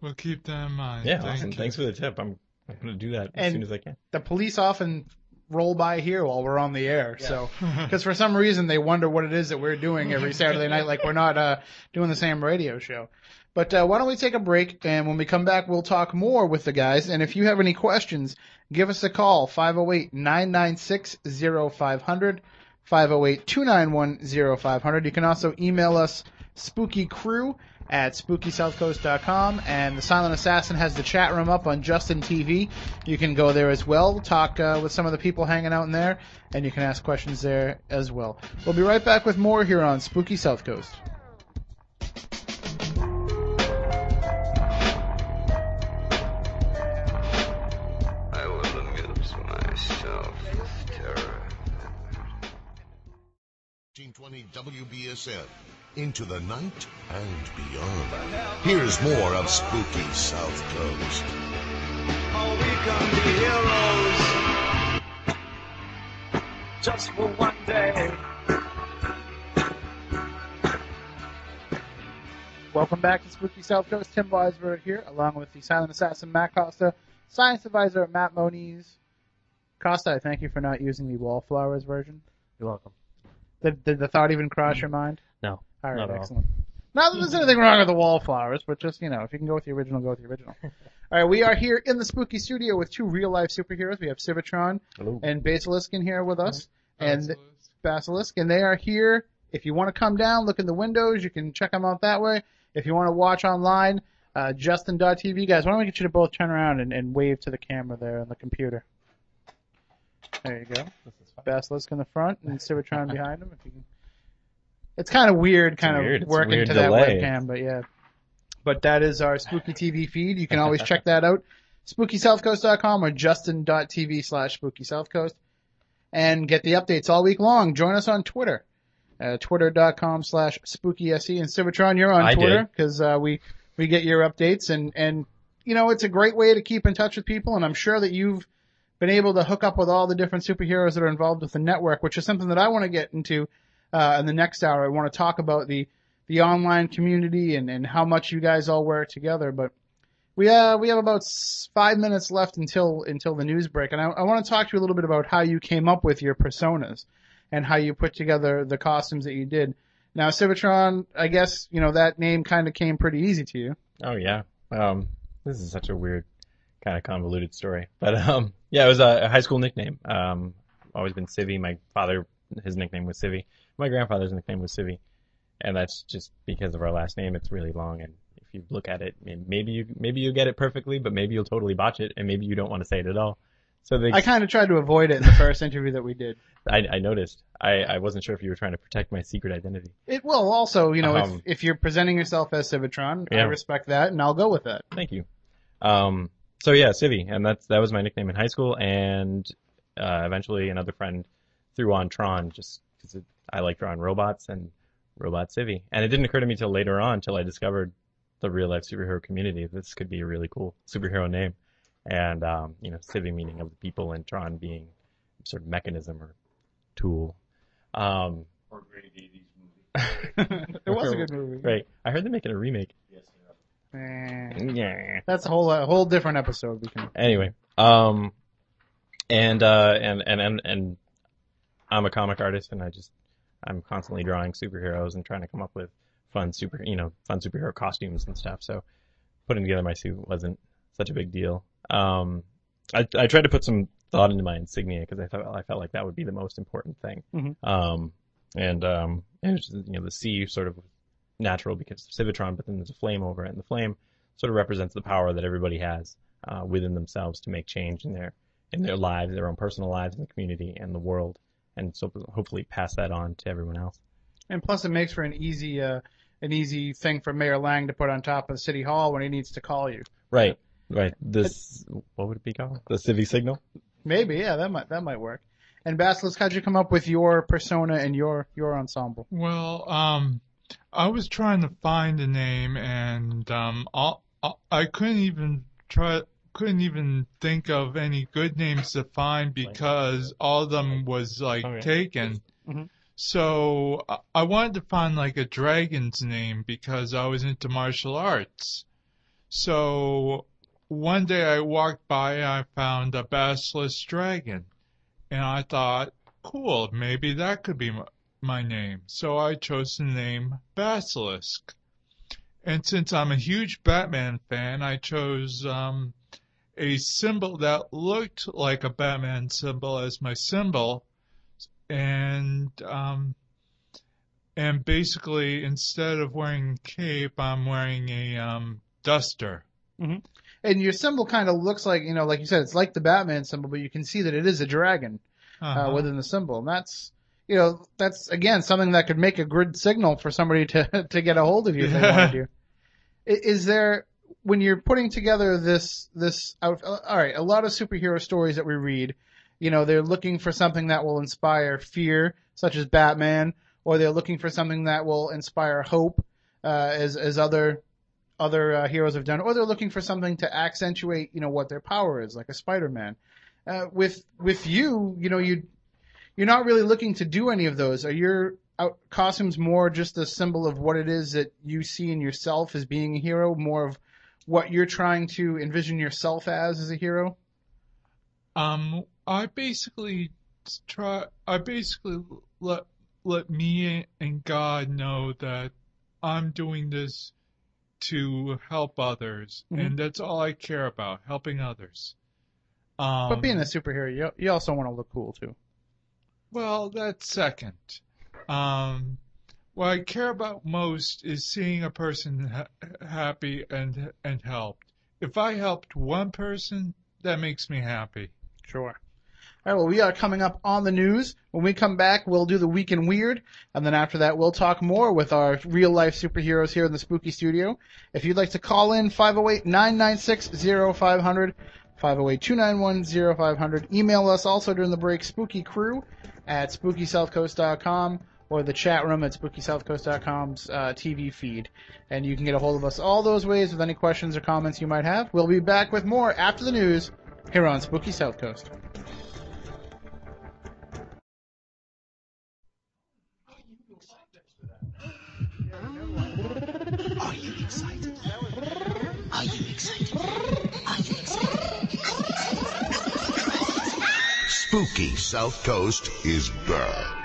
We'll keep that in mind. yeah, Thank awesome. you. Thanks for the tip. I'm I'm gonna do that as And- soon as I can. the police often roll by here while we're on the air. So, because for some reason they wonder what it is that we're doing every Saturday night, like we're not uh, doing the same radio show. But uh, why don't we take a break, and when we come back, we'll talk more with the guys. And if you have any questions, give us a call 508-996-0500, 508-291-0500. You can also email us spookycrew at spookysouthcoast.com and the silent assassin has the chat room up on justin tv you can go there as well talk uh, with some of the people hanging out in there and you can ask questions there as well we'll be right back with more here on spooky south coast I will amuse myself with terror. 1920 WBSM. Into the night and beyond. Here's more of Spooky South Coast. Oh, we can be heroes just for one day. welcome back to spooky south coast tim weisberg here along with the silent assassin matt costa science advisor matt moniz costa i thank you for not using the wallflowers version You're welcome. did, did the thought even cross your mind No. All right, Not at all. excellent. Not that there's anything wrong with the wallflowers, but just, you know, if you can go with the original, go with the original. All right, we are here in the spooky studio with two real life superheroes. We have Civitron Hello. and Basilisk in here with us, and Basilisk. Basilisk, and they are here. If you want to come down, look in the windows, you can check them out that way. If you want to watch online, uh, Justin.tv. Guys, why don't we get you to both turn around and, and wave to the camera there on the computer? There you go. Basilisk in the front and Civitron behind him. If you can. It's kind of weird, kind weird. of working to that delay. webcam, but yeah. But that is our spooky TV feed. You can always check that out. SpookySouthCoast.com or Justin.tv slash Spooky South Coast. And get the updates all week long. Join us on Twitter. Uh, Twitter.com slash SpookySE. And Civitron, you're on I Twitter because uh, we, we get your updates and, and, you know, it's a great way to keep in touch with people and I'm sure that you've been able to hook up with all the different superheroes that are involved with the network, which is something that I want to get into, uh, in the next hour. I want to talk about the, the online community and, and how much you guys all work together, but we, uh, we have about five minutes left until, until the news break and I, I want to talk to you a little bit about how you came up with your personas and how you put together the costumes that you did. Now, Civitron, I guess, you know, that name kind of came pretty easy to you. Oh yeah. Um, this is such a weird, kind of convoluted story, but um, yeah, it was a, a high school nickname. Um, always been Civvy. My father, his nickname was Civvy. My grandfather's nickname was Civvy, and that's just because of our last name. It's really long, and if you look at it, maybe you maybe you get it perfectly, but maybe you'll totally botch it, and maybe you don't want to say it at all. So they, I kind of tried to avoid it in the first interview that we did. I, I noticed. I, I wasn't sure if you were trying to protect my secret identity. It will also, you know, Um, if, if you're presenting yourself as Civitron, I respect that and I'll go with that. Thank you. Um, so yeah, Civvy, and that's that was my nickname in high school, and uh, eventually another friend threw on Tron just because I like drawing robots and robot Civvy, and it didn't occur to me till later on, till I discovered the real life superhero community. This could be a really cool superhero name, and um, you know, Civvy meaning of the people, and Tron being sort of mechanism or tool. Um, Or great 80s movie. It was a good movie. Right. I heard they're making a remake. Yes, Eh, Yeah. that's a whole a whole different episode. We can. anyway, um, and uh, and and and and I'm a comic artist, and I just I'm constantly drawing superheroes and trying to come up with fun super, you know, fun superhero costumes and stuff. So putting together my suit wasn't such a big deal. Um, I I tried to put some thought into my insignia because I thought I felt like that would be the most important thing. Mhm. Um, and um, and it's, you know, the C sort of natural because of Civitron, but then there's a flame over it, and the flame sort of represents the power that everybody has uh, within themselves to make change in their in their lives, their own personal lives, in the community, and the world, and so hopefully pass that on to everyone else. And plus, it makes for an easy uh, an easy thing for Mayor Lang to put on top of City Hall when he needs to call you. Right, right. This what would it be called? The civic signal. Maybe, yeah, that might that might work. And Basilisk, how'd you come up with your persona and your your ensemble? Well, um, I was trying to find a name, and um, all, all- I couldn't even try, couldn't even think of any good names to find because all of them was like Okay. taken. Mhm. So I- wanted to find like a dragon's name because I was into martial arts. So one day I walked by, and I found a basilisk dragon, and I thought, cool, maybe that could be my, my name. So I chose the name Basilisk. And since I'm a huge Batman fan, I chose um, a symbol that looked like a Batman symbol as my symbol, and um, and basically instead of wearing a cape, I'm wearing a um, duster. And your symbol kind of looks like you know, like you said, it's like the Batman symbol, but you can see that it is a dragon uh, Uh-huh. within the symbol, and that's you know that's again something that could make a good signal for somebody to to get a hold of you if they Yeah. wanted to. Is there when you're putting together this this out? All right, a lot of superhero stories that we read, you know, they're looking for something that will inspire fear, such as Batman, or they're looking for something that will inspire hope, uh, as as other other uh, heroes have done, or they're looking for something to accentuate, you know, what their power is, like a Spider-Man. Uh, with with you, you know, you you're not really looking to do any of those. Are your out, costumes more just a symbol of what it is that you see in yourself as being a hero, more of what you're trying to envision yourself as as a hero? Um, I basically try. I basically let let me and God know that I'm doing this to help others, Mhm. and that's all I care about, helping others. Um, But being a superhero, you, you also want to look cool too. well, that's second. Um, what I care about most is seeing a person ha- happy and and helped. If I helped one person, that makes me happy. Sure. All right, well, we are coming up on the news. When we come back, we'll do the Week in Weird, and then after that, we'll talk more with our real life superheroes here in the Spooky Studio. If you'd like to call in, 508 996 0500, 508 291 0500. Email us also during the break, spookycrew at spookysouthcoast.com, or the chat room at SpookySouthCoast.com's uh, TV feed. And you can get a hold of us all those ways with any questions or comments you might have. We'll be back with more after the news here on Spooky South Coast. Are you excited? Are you excited? Are you excited? Spooky South Coast is back.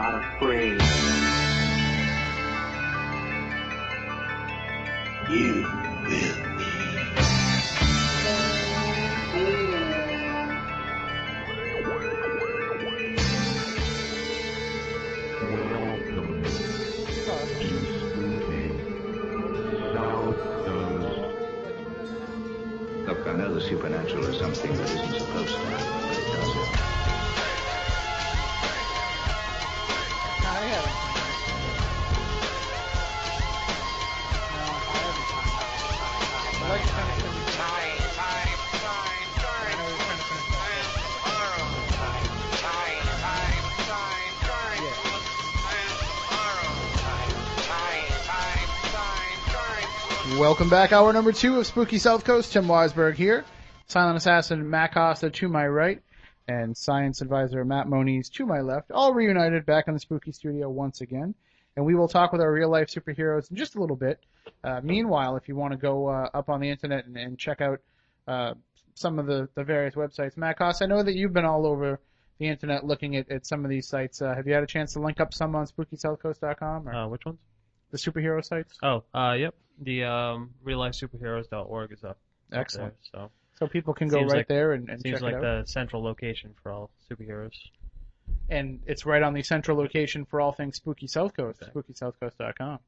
Not afraid. You will be. Welcome to Spooky Look, I know the supernatural is something that isn't supposed to happen, Welcome back, hour number two of Spooky South Coast. Tim Weisberg here. Silent Assassin Matt Costa to my right, and Science Advisor Matt Moniz to my left, all reunited back in the Spooky Studio once again. And we will talk with our real life superheroes in just a little bit. Uh, meanwhile, if you want to go uh, up on the internet and, and check out uh, some of the, the various websites, Matt Costa, I know that you've been all over the internet looking at, at some of these sites. Uh, have you had a chance to link up some on SpookySouthCoast.com or Uh, which ones? the superhero sites? Oh, uh, yep. The um, reallifesuperheroes.org is up. Excellent. there, so So people can go Seems right like- there and, and seems check like the central location for all superheroes. and it's right on the central location for all things Spooky South Coast, SpookySouthCoast.com.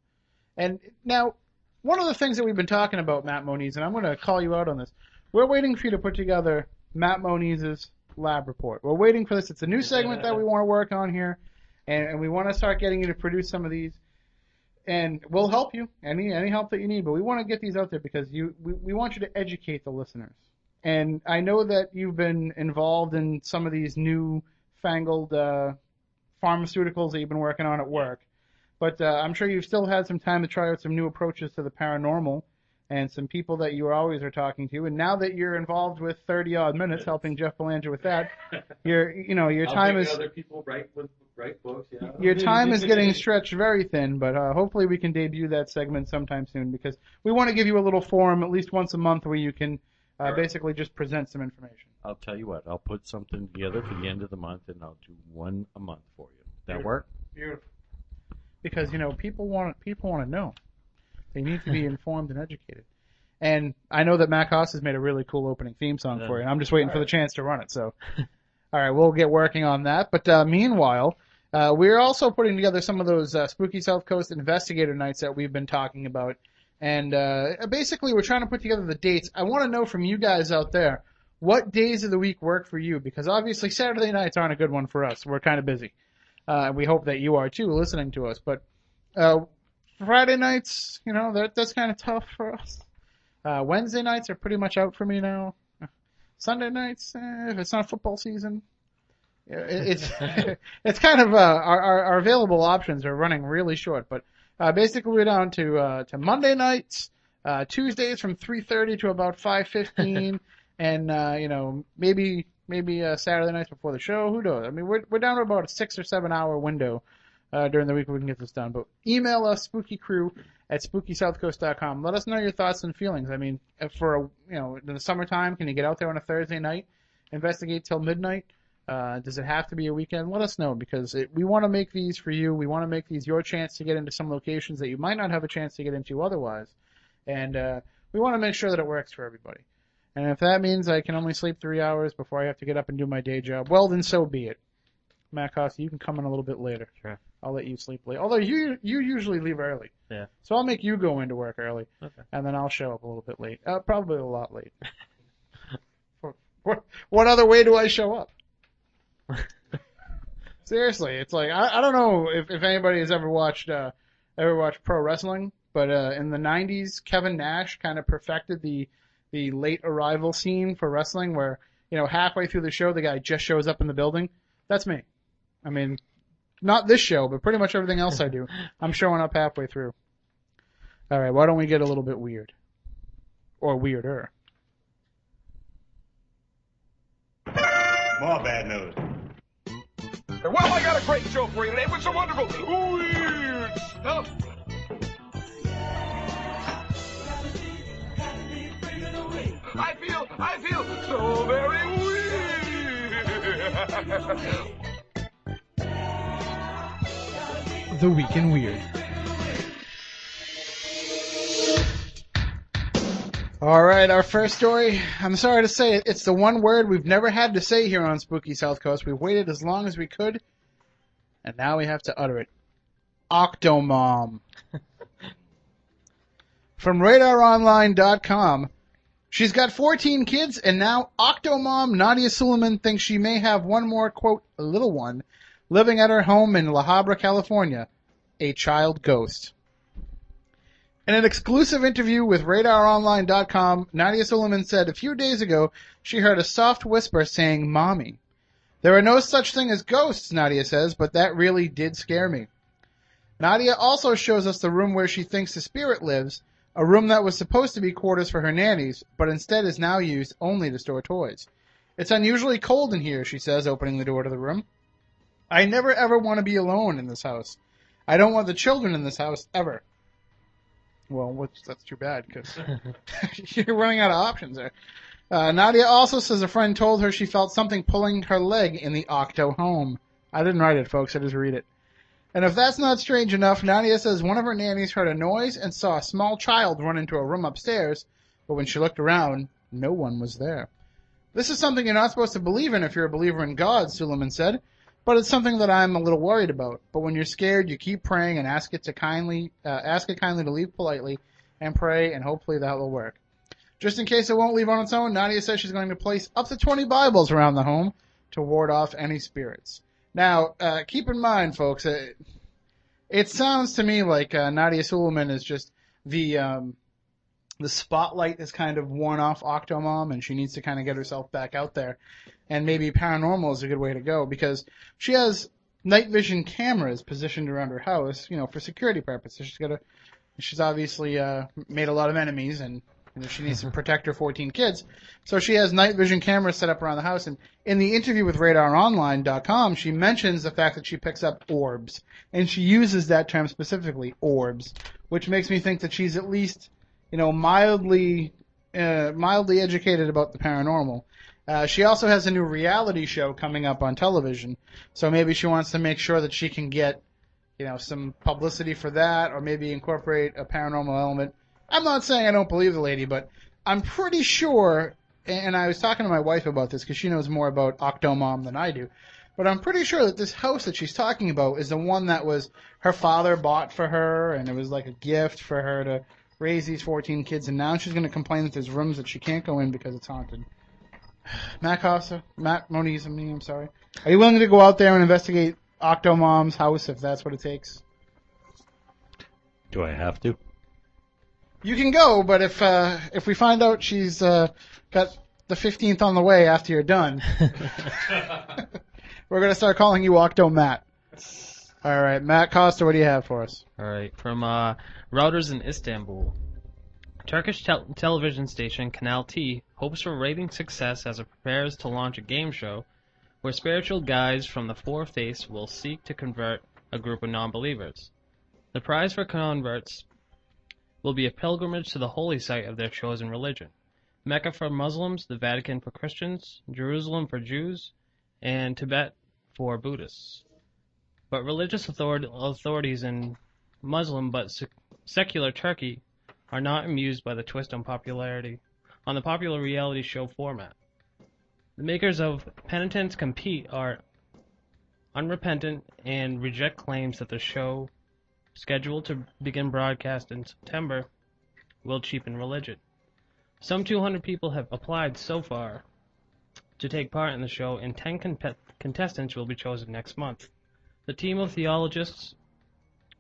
And now, one of the things that we've been talking about, Matt Moniz, and I'm going to call you out on this. We're waiting for you to put together Matt Moniz's lab report. We're waiting for this. It's a new segment that we want to work on here, and, and we want to start getting you to produce some of these. And we'll help you any any help that you need, but we want to get these out there because you we, we want you to educate the listeners. And I know that you've been involved in some of these new fangled uh, pharmaceuticals that you've been working on at work. But uh, I'm sure you've still had some time to try out some new approaches to the paranormal and some people that you always are talking to. And now that you're involved with 30 odd minutes helping Jeff Belanger with that, your you know your I'll time is Other people write with write books. Yeah. your time is getting stretched very thin, but uh, hopefully we can debut that segment sometime soon because we want to give you a little forum at least once a month where you can uh, Sure. basically just present some information. I'll tell you what. I'll put something together for the end of the month, and I'll do one a month for you. That work? Beautiful. Because you know people want people want to know. They need to be informed and educated. And I know that Matt Cost has made a really cool opening theme song for you, and I'm just waiting for the chance to run it. So, all right, we'll get working on that. But uh, meanwhile, uh, we're also putting together some of those uh, spooky South Coast investigator nights that we've been talking about. And uh, basically, we're trying to put together the dates. I want to know from you guys out there what days of the week work for you, because obviously Saturday nights aren't a good one for us. We're kind of busy. Uh, and we hope that you are too, listening to us. But uh, Friday nights, you know, that that's kind of tough for us. Uh, Wednesday nights are pretty much out for me now. Sunday nights, eh, if it's not football season, it's it's kind of uh, our, our our available options are running really short. But uh, basically, we're down to uh, to Monday nights, uh, Tuesdays from 3:30 to about 5:15, and uh, you know maybe maybe uh, Saturday nights before the show. Who knows? I mean, we're we're down to about a six or seven hour window uh, during the week we can get this done. But email us spooky crew at spookysouthcoast.com. Let us know your thoughts and feelings. I mean, for a, you know in the summertime, can you get out there on a Thursday night, investigate till midnight? Uh, does it have to be a weekend? Let us know because it, we want to make these for you. We want to make these your chance to get into some locations that you might not have a chance to get into otherwise, and uh, we want to make sure that it works for everybody. And if that means I can only sleep three hours before I have to get up and do my day job, well then so be it. Matt Costa, you can come in a little bit later. Sure. I'll let you sleep late. Although you you usually leave early. Yeah. So I'll make you go into work early. Okay. And then I'll show up a little bit late. Uh, probably a lot late. what, what other way do I show up? Seriously, it's like I, I don't know if, if anybody has ever watched uh, ever watched pro wrestling, but uh, in the '90s, Kevin Nash kind of perfected the the late arrival scene for wrestling where, you know, halfway through the show, the guy just shows up in the building. That's me. I mean, not this show, but pretty much everything else I do. I'm showing up halfway through. All right, why don't we get a little bit weird? Or weirder. More bad news. Well, I got a great show for you today with some wonderful weird stuff. I feel, I feel so very weird. The Week in Weird. All right, our first story. I'm sorry to say it, it's the one word we've never had to say here on Spooky South Coast. We've waited as long as we could, and now we have to utter it. Octomom. From RadarOnline.com, she's got 14 kids, and now Octomom Nadya Suleman thinks she may have one more, quote, little one, living at her home in La Habra, California, a child ghost. In an exclusive interview with RadarOnline.com, Nadya Suleman said a few days ago she heard a soft whisper saying, Mommy. There are no such thing as ghosts, Nadya says, but that really did scare me. Nadya also shows us the room where she thinks the spirit lives, a room that was supposed to be quarters for her nannies, but instead is now used only to store toys. It's unusually cold in here, she says, opening the door to the room. I never ever want to be alone in this house. I don't want the children in this house ever. Well, which, that's too bad because you're running out of options there. Uh, Nadya also says a friend told her she felt something pulling her leg in the Octo home. I didn't write it, folks. I just read it. And if that's not strange enough, Nadya says one of her nannies heard a noise and saw a small child run into a room upstairs, but when she looked around, no one was there. This is something you're not supposed to believe in if you're a believer in God, Suleman said, but it's something that I'm a little worried about. But when you're scared, you keep praying and ask it to kindly, uh, ask it kindly to leave politely and pray, and hopefully that will work. Just in case it won't leave on its own, Nadya says she's going to place up to 20 Bibles around the home to ward off any spirits. Now, uh, keep in mind, folks, uh, it sounds to me like uh, Nadya Suleman is just the um, the spotlight is kind of worn off Octomom, and she needs to kind of get herself back out there. And maybe paranormal is a good way to go because she has night vision cameras positioned around her house, you know, for security purposes. She's got a, she's obviously uh, made a lot of enemies, and you know, she needs to protect her 14 kids. So she has night vision cameras set up around the house. And in the interview with RadarOnline.com, she mentions the fact that she picks up orbs, and she uses that term specifically, orbs, which makes me think that she's at least, you know, mildly, uh, mildly educated about the paranormal. Uh, she also has a new reality show coming up on television, so maybe she wants to make sure that she can get, you know, some publicity for that, or maybe incorporate a paranormal element. I'm not saying I don't believe the lady, but I'm pretty sure, and I was talking to my wife about this because she knows more about Octomom than I do, but I'm pretty sure that this house that she's talking about is the one that was her father bought for her, and it was like a gift for her to raise these 14 kids, and now she's going to complain that there's rooms that she can't go in because it's haunted. Matt Costa, Matt Moniz, I mean, I'm sorry. Are you willing to go out there and investigate Octomom's house if that's what it takes? Do I have to? You can go, but if uh, if we find out she's uh, got the 15th on the way after you're done, we're gonna start calling you Octo Matt. All right, Matt Costa, what do you have for us? All right, from uh, Reuters in Istanbul. Turkish tel- television station Kanal T hopes for rating success as it prepares to launch a game show where spiritual guides from the four faiths will seek to convert a group of non-believers. The prize for converts will be a pilgrimage to the holy site of their chosen religion. Mecca for Muslims, the Vatican for Christians, Jerusalem for Jews, and Tibet for Buddhists. But religious author- authorities in Muslim but sec- secular Turkey are not amused by the twist on popularity on the popular reality show format. The makers of Penitents Compete are unrepentant and reject claims that the show, scheduled to begin broadcast in September, will cheapen religion. Some 200 people have applied so far to take part in the show, and 10 con- contestants will be chosen next month. The team of theologists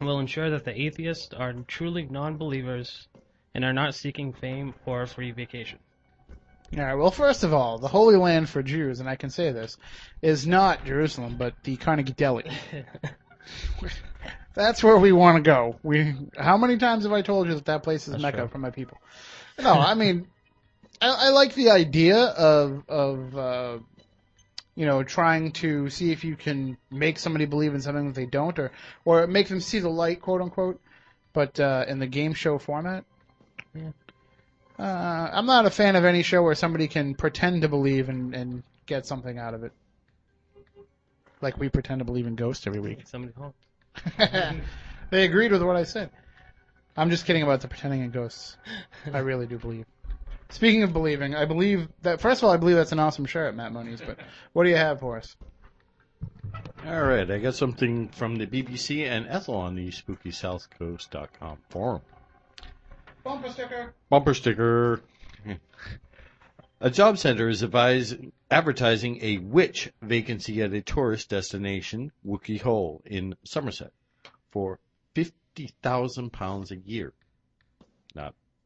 will ensure that the atheists are truly non believers and are not seeking fame or a free vacation. All right. Well, first of all, the Holy Land for Jews, and I can say this, is not Jerusalem, but the Carnegie Deli. That's where we want to go. We. How many times have I told you that that place is That's mecca true. for my people? No, I mean, I, I like the idea of of uh, you know trying to see if you can make somebody believe in something that they don't, or or make them see the light, quote unquote. But uh, in the game show format, Yeah. uh, I'm not a fan of any show where somebody can pretend to believe and, and get something out of it. Like we pretend to believe in ghosts every week. Somebody home. they agreed with what I said. I'm just kidding about the pretending in ghosts. I really do believe. Speaking of believing, I believe that first of all, I believe that's an awesome shirt, Matt Moniz. But what do you have for us? All right, I got something from the BBC and Ethel on the SpookySouthCoast.com forum. Bumper sticker. Bumper sticker. A job center is advised, advertising a witch vacancy at a tourist destination, Wookey Hole, in Somerset, for fifty thousand pounds a year.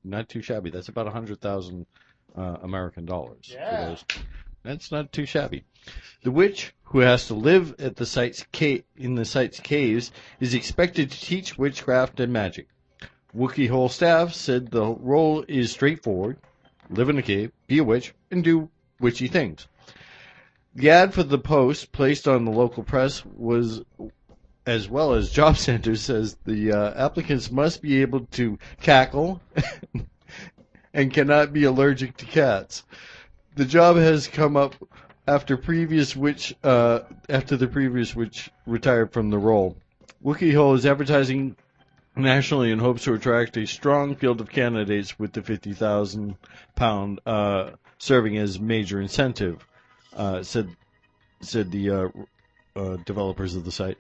Not, too shabby. That's about a hundred thousand uh, American dollars. for Yeah. those. That's not too shabby. The witch, who has to live at the site's ca- in the site's caves, is expected to teach witchcraft and magic. Wookey Hole staff said the role is straightforward live in a cave, be a witch, and do witchy things. The ad for the post placed on the local press was, as well as job centers, says the uh, applicants must be able to cackle and cannot be allergic to cats. The job has come up after previous witch, uh, after the previous which retired from the role. Wookey Hole is advertising nationally in hopes to attract a strong field of candidates with the 50,000 pound uh, serving as major incentive, uh, said said the uh, uh, developers of the site.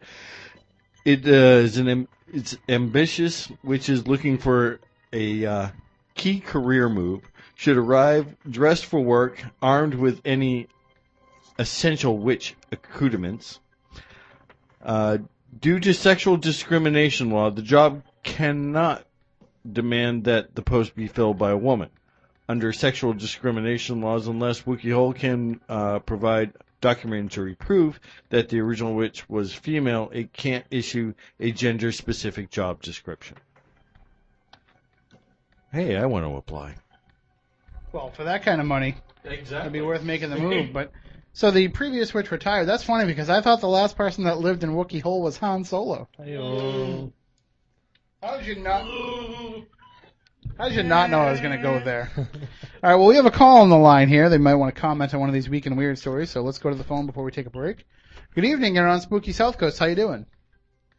It uh, is an it's ambitious, which is looking for a uh, key career move. Should arrive dressed for work, armed with any essential witch accoutrements. Uh, due to sexual discrimination law, the job cannot demand that the post be filled by a woman. Under sexual discrimination laws, unless WikiHole can uh, provide documentary proof that the original witch was female, it can't issue a gender-specific job description. Hey, I want to apply. Well, for that kind of money, Exactly. it'd be worth making the move. But so the previous witch retired. That's funny because I thought the last person that lived in Wookiee Hole was Han Solo. Ayo. How did you not? How did you not know I was going to go there? All right. Well, we have a call on the line here. They might want to comment on one of these week and weird stories. So let's go to the phone before we take a break. Good evening. You're on Spooky South Coast. How you doing?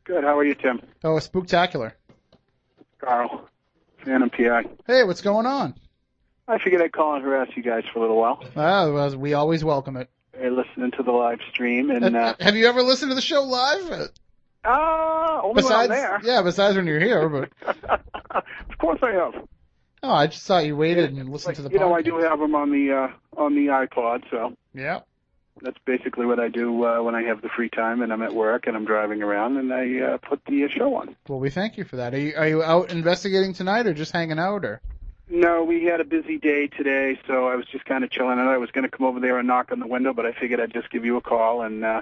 Good. How are you, Tim? Oh, spooktacular. Carl, Phantom PI. Hey, what's going on? I figured I'd call and harass you guys for a little while. Ah, well, we always welcome it. Hey, listening to the live stream, and Uh, uh, have you ever listened to the show live? Uh, ah, only Besides, when I'm yeah, besides when you're here, but of course I have. oh, I just thought you waited and listened to the you know, I do have them on the uh, on the iPod, so Yeah. that's basically what I do uh, when I have the free time and I'm at work and I'm driving around, and I uh, put the uh, show on. Well, we thank you for that. Are you are you out investigating tonight or just hanging out or? No, we had a busy day today, so I was just kind of chilling. And I was going to come over there and knock on the window, but I figured I'd just give you a call and uh,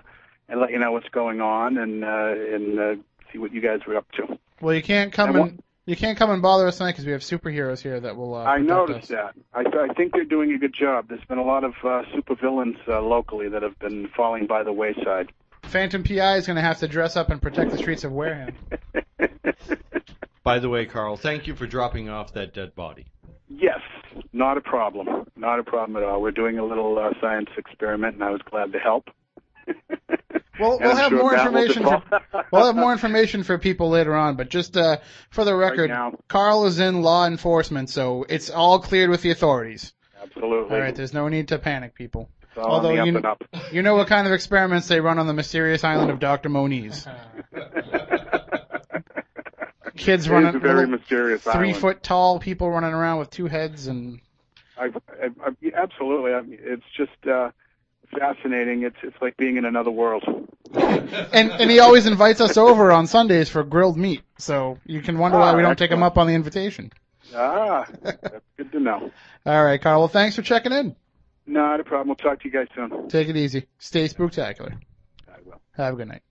and let you know what's going on and uh, and uh, see what you guys were up to. Well, you can't come And what- and you can't come and bother us tonight because we have superheroes here that will. Uh, I noticed us. that. I, th- I think they're doing a good job. There's been a lot of uh, supervillains uh, locally that have been falling by the wayside. Phantom PI is going to have to dress up and protect the streets of Wareham. By the way, Carl, thank you for dropping off that dead body. Yes, not a problem. Not a problem at all. We're doing a little uh, science experiment, and I was glad to help. We'll, we'll have sure more information. For, we'll have more information for people later on, but just uh, for the record, now. Carl is in law enforcement, so it's all cleared with the authorities. Absolutely. All right, there's no need to panic, people. It's all Although the up you, up. you know what kind of experiments they run on the mysterious island of Dr. Moniz. Kids running is a very little mysterious three island. foot tall people running around with two heads and I, I, I, absolutely. I, it's just uh, fascinating. It's it's like being in another world. and and he always invites us over on Sundays for grilled meat. So you can wonder why Ah, we don't take him up on the invitation. Ah, that's good to know. All right, Carl. Well, thanks for checking in. Not a problem. We'll talk to you guys soon. Take it easy. Stay spooktacular. I will. Have a good night.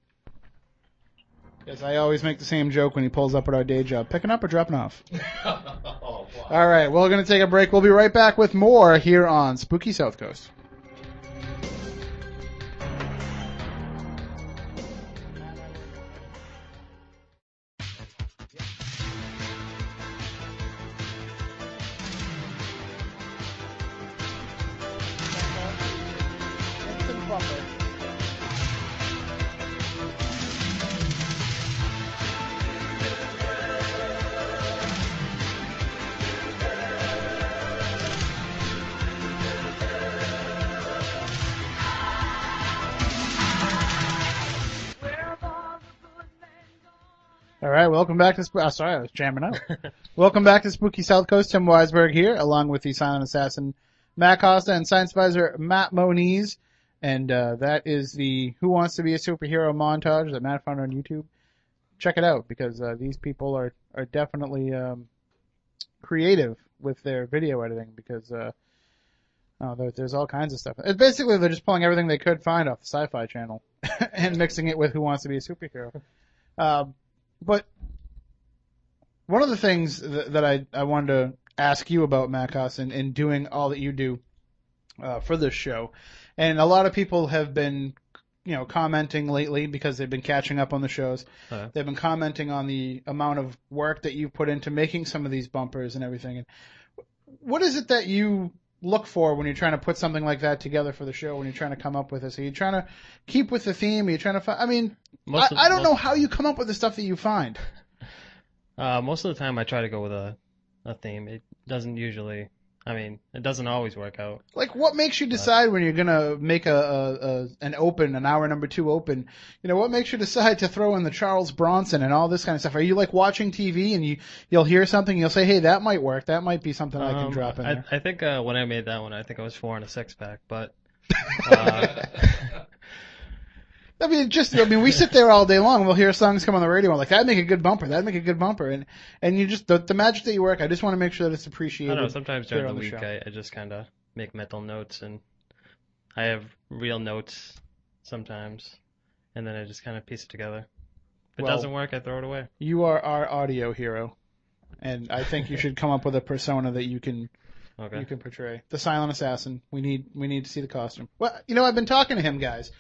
Yes, I always make the same joke when he pulls up at our day job. Picking up or dropping off? All right, well, we're going to take a break. We'll be right back with more here on Spooky South Coast. All right, welcome back to. Sp- oh, sorry, I was jamming out. welcome back to Spooky South Coast. Tim Weisberg here, along with the silent assassin Matt Costa and science advisor Matt Moniz, and uh, that is the Who Wants to Be a Superhero montage that Matt found on YouTube. Check it out because uh, these people are are definitely um, creative with their video editing because uh, oh, there, there's all kinds of stuff. It's basically they're just pulling everything they could find off the Sci-Fi Channel and mixing it with Who Wants to Be a Superhero. Um, but one of the things that, that I, I wanted to ask you about, Macos, and, and doing all that you do uh, for this show, and a lot of people have been, you know, commenting lately because they've been catching up on the shows. Uh, They've been commenting on the amount of work that you've put into making some of these bumpers and everything. And what is it that you look for when you're trying to put something like that together for the show? When you're trying to come up with this, are you trying to keep with the theme? Are you trying to find? I mean, I, Most of- I don't know how you come up with the stuff that you find. Uh, most of the time, I try to go with a a theme. It doesn't usually. I mean, it doesn't always work out. Like, what makes you decide when you're gonna make a, a, a an open, an hour number two open? You know, what makes you decide to throw in the Charles Bronson and all this kind of stuff? Are you like watching TV and you you'll hear something, you'll say, "Hey, that might work. That might be something I can Um, drop in I, there." I think uh, when I made that one, I think I was four and a six pack, but. Uh, I mean, just I mean, we sit there all day long. We'll hear songs come on the radio. We're like, "That'd make a good bumper. That'd make a good bumper." And and you just the, the magic that you work. I just want to make sure that it's I appreciated. don't know. Sometimes during the on week, show. I, I just kind of make mental notes, and I have real notes sometimes, and then I just kind of piece it together. If it Well- doesn't work, I throw it away. You are our audio hero, and I think you should come up with a persona that you can Okay. you can portray. The silent assassin. We need we need to see the costume. Well, you know, I've been talking to him, guys.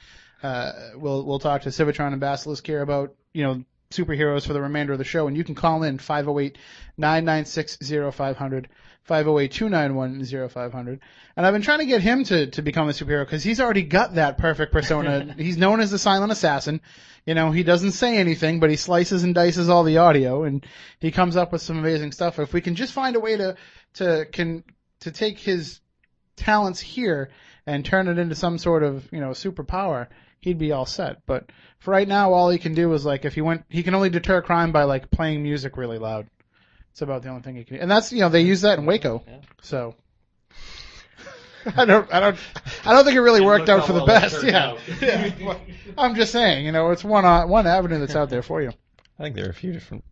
Uh, we'll we'll talk to Civitron and Basilisk here about you know superheroes for the remainder of the show, and you can call in 508-996-0500, 508-291-0500. And I've been trying to get him to to become a superhero because he's already got that perfect persona. he's known as the silent assassin. You know, he doesn't say anything, but he slices and dices all the audio, and he comes up with some amazing stuff. If we can just find a way to to can to take his talents here and turn it into some sort of you know superpower, he'd be all set. But for right now, all he can do is like if he went, he can only deter crime by like playing music really loud. It's about the only thing he can. Do. And that's you know they use that in Waco, so. I don't, I don't, I don't think it really worked look out for the well that best. Yeah, yeah. Well, I'm just saying, you know, it's one uh, one avenue that's out there for you. I think there are a few different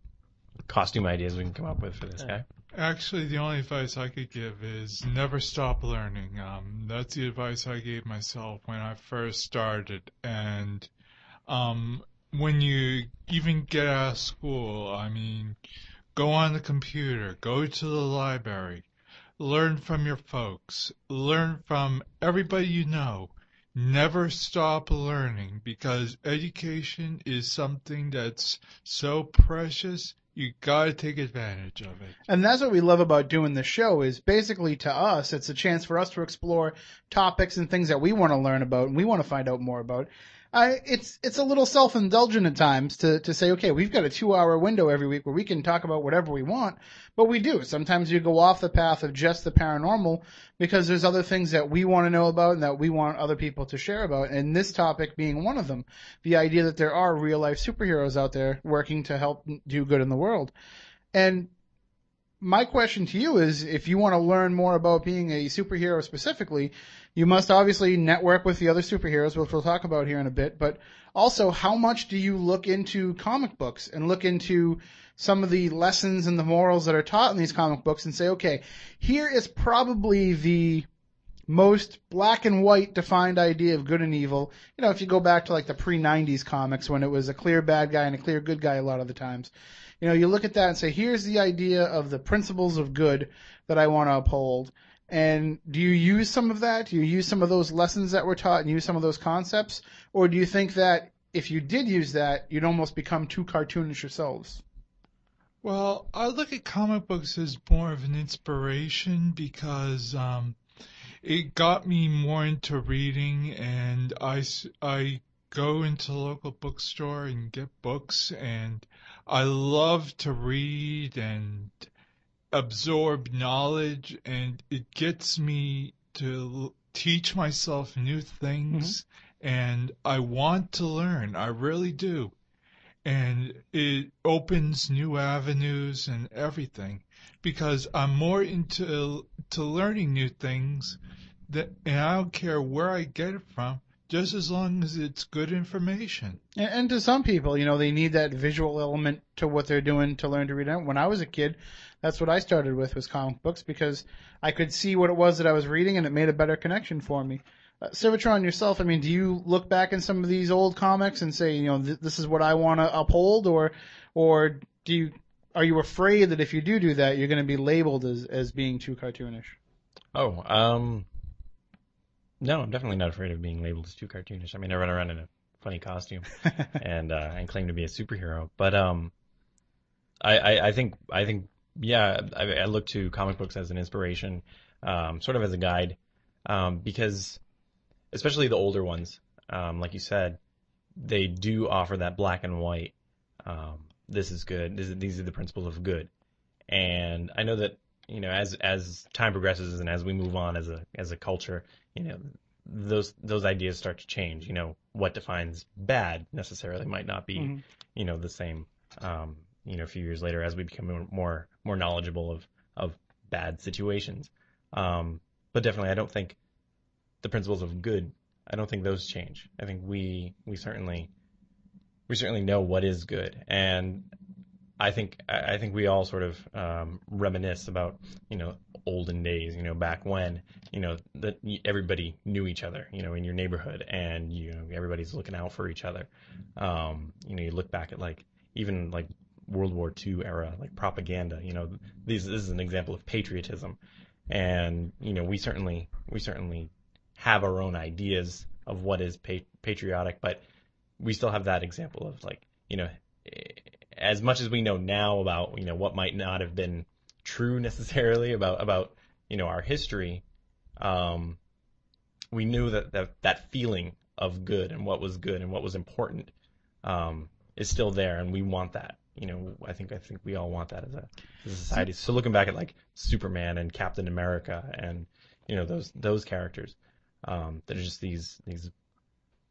costume ideas we can come up with for this guy. Actually, the only advice I could give is never stop learning. Um, that's the advice I gave myself when I first started. And um, when you even get out of school, I mean, go on the computer, go to the library, learn from your folks, learn from everybody you know. Never stop learning because education is something that's so precious. You gotta take advantage of it. And that's what we love about doing the show is basically to us, it's a chance for us to explore topics and things that we want to learn about and we want to find out more about. I, it's, it's a little self-indulgent at times to, to say, okay, we've got a two hour window every week where we can talk about whatever we want, but we do. Sometimes you go off the path of just the paranormal because there's other things that we want to know about and that we want other people to share about. And this topic being one of them, the idea that there are real life superheroes out there working to help do good in the world. And my question to you is, if you want to learn more about being a superhero specifically, you must obviously network with the other superheroes, which we'll talk about here in a bit. But also, how much do you look into comic books and look into some of the lessons and the morals that are taught in these comic books and say, okay, here is probably the most black and white defined idea of good and evil. You know, if you go back to like the pre 90s comics when it was a clear bad guy and a clear good guy a lot of the times, you know, you look at that and say, here's the idea of the principles of good that I want to uphold. And do you use some of that? Do you use some of those lessons that were taught and use some of those concepts? Or do you think that if you did use that, you'd almost become too cartoonish yourselves? Well, I look at comic books as more of an inspiration because um, it got me more into reading, and I, I go into local bookstore and get books, and I love to read and absorb knowledge, and it gets me to teach myself new things, mm-hmm. and I want to learn. I really do and it opens new avenues and everything because I'm more into to learning new things that and I don't care where I get it from just as long as it's good information. And, and to some people, you know, they need that visual element to what they're doing to learn to read. When I was a kid, that's what I started with was comic books because I could see what it was that I was reading and it made a better connection for me. Uh, Civitron yourself, I mean, do you look back in some of these old comics and say, you know, th- this is what I want to uphold, or, or do you, are you afraid that if you do do that, you're going to be labeled as as being too cartoonish? Oh, um, no, I'm definitely not afraid of being labeled as too cartoonish. I mean, I run around in a funny costume and uh, and claim to be a superhero, but um, I, I, I think I think yeah, I, I look to comic books as an inspiration, um, sort of as a guide, um, because especially the older ones, um, like you said, they do offer that black and white. Um, this is good. This is, these are the principles of good, and I know that you know as as time progresses and as we move on as a as a culture, you know those those ideas start to change. You know what defines bad necessarily might not be Mhm. you know the same. Um, you know, a few years later as we become more more knowledgeable of of bad situations. Um, but definitely, I don't think the principles of good. I don't think those change. I think we we certainly we certainly know what is good, and I think I think we all sort of um, reminisce about you know olden days, you know back when you know that everybody knew each other, you know in your neighborhood, and you know everybody's looking out for each other. Um, you know you look back at like even like World War II era like propaganda. You know these this is an example of patriotism, and you know we certainly we certainly have our own ideas of what is pa- patriotic, but we still have that example of like you know as much as we know now about you know what might not have been true necessarily about about you know our history um we knew that that, that feeling of good and what was good and what was important um is still there and we want that. You know i think i think we all want that as a as a society. So looking back at like superman and captain america and you know those those characters um that are just these these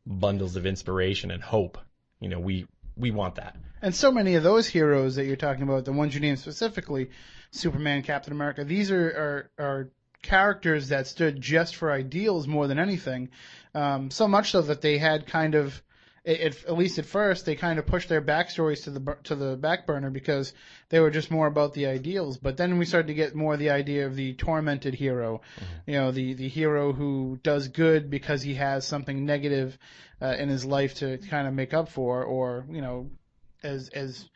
bundles of inspiration and hope. You know we we want that And so many of those heroes that you're talking about, the ones you named specifically, Superman, Captain America, these are are, are characters that stood just for ideals more than anything. Um, so much so that they had kind of, it, it, at least at first, they kind of pushed their backstories to the to the back burner because they were just more about the ideals. But then we started to get more the idea of the tormented hero, you know, the the hero who does good because he has something negative uh, in his life to kind of make up for, or you know, as as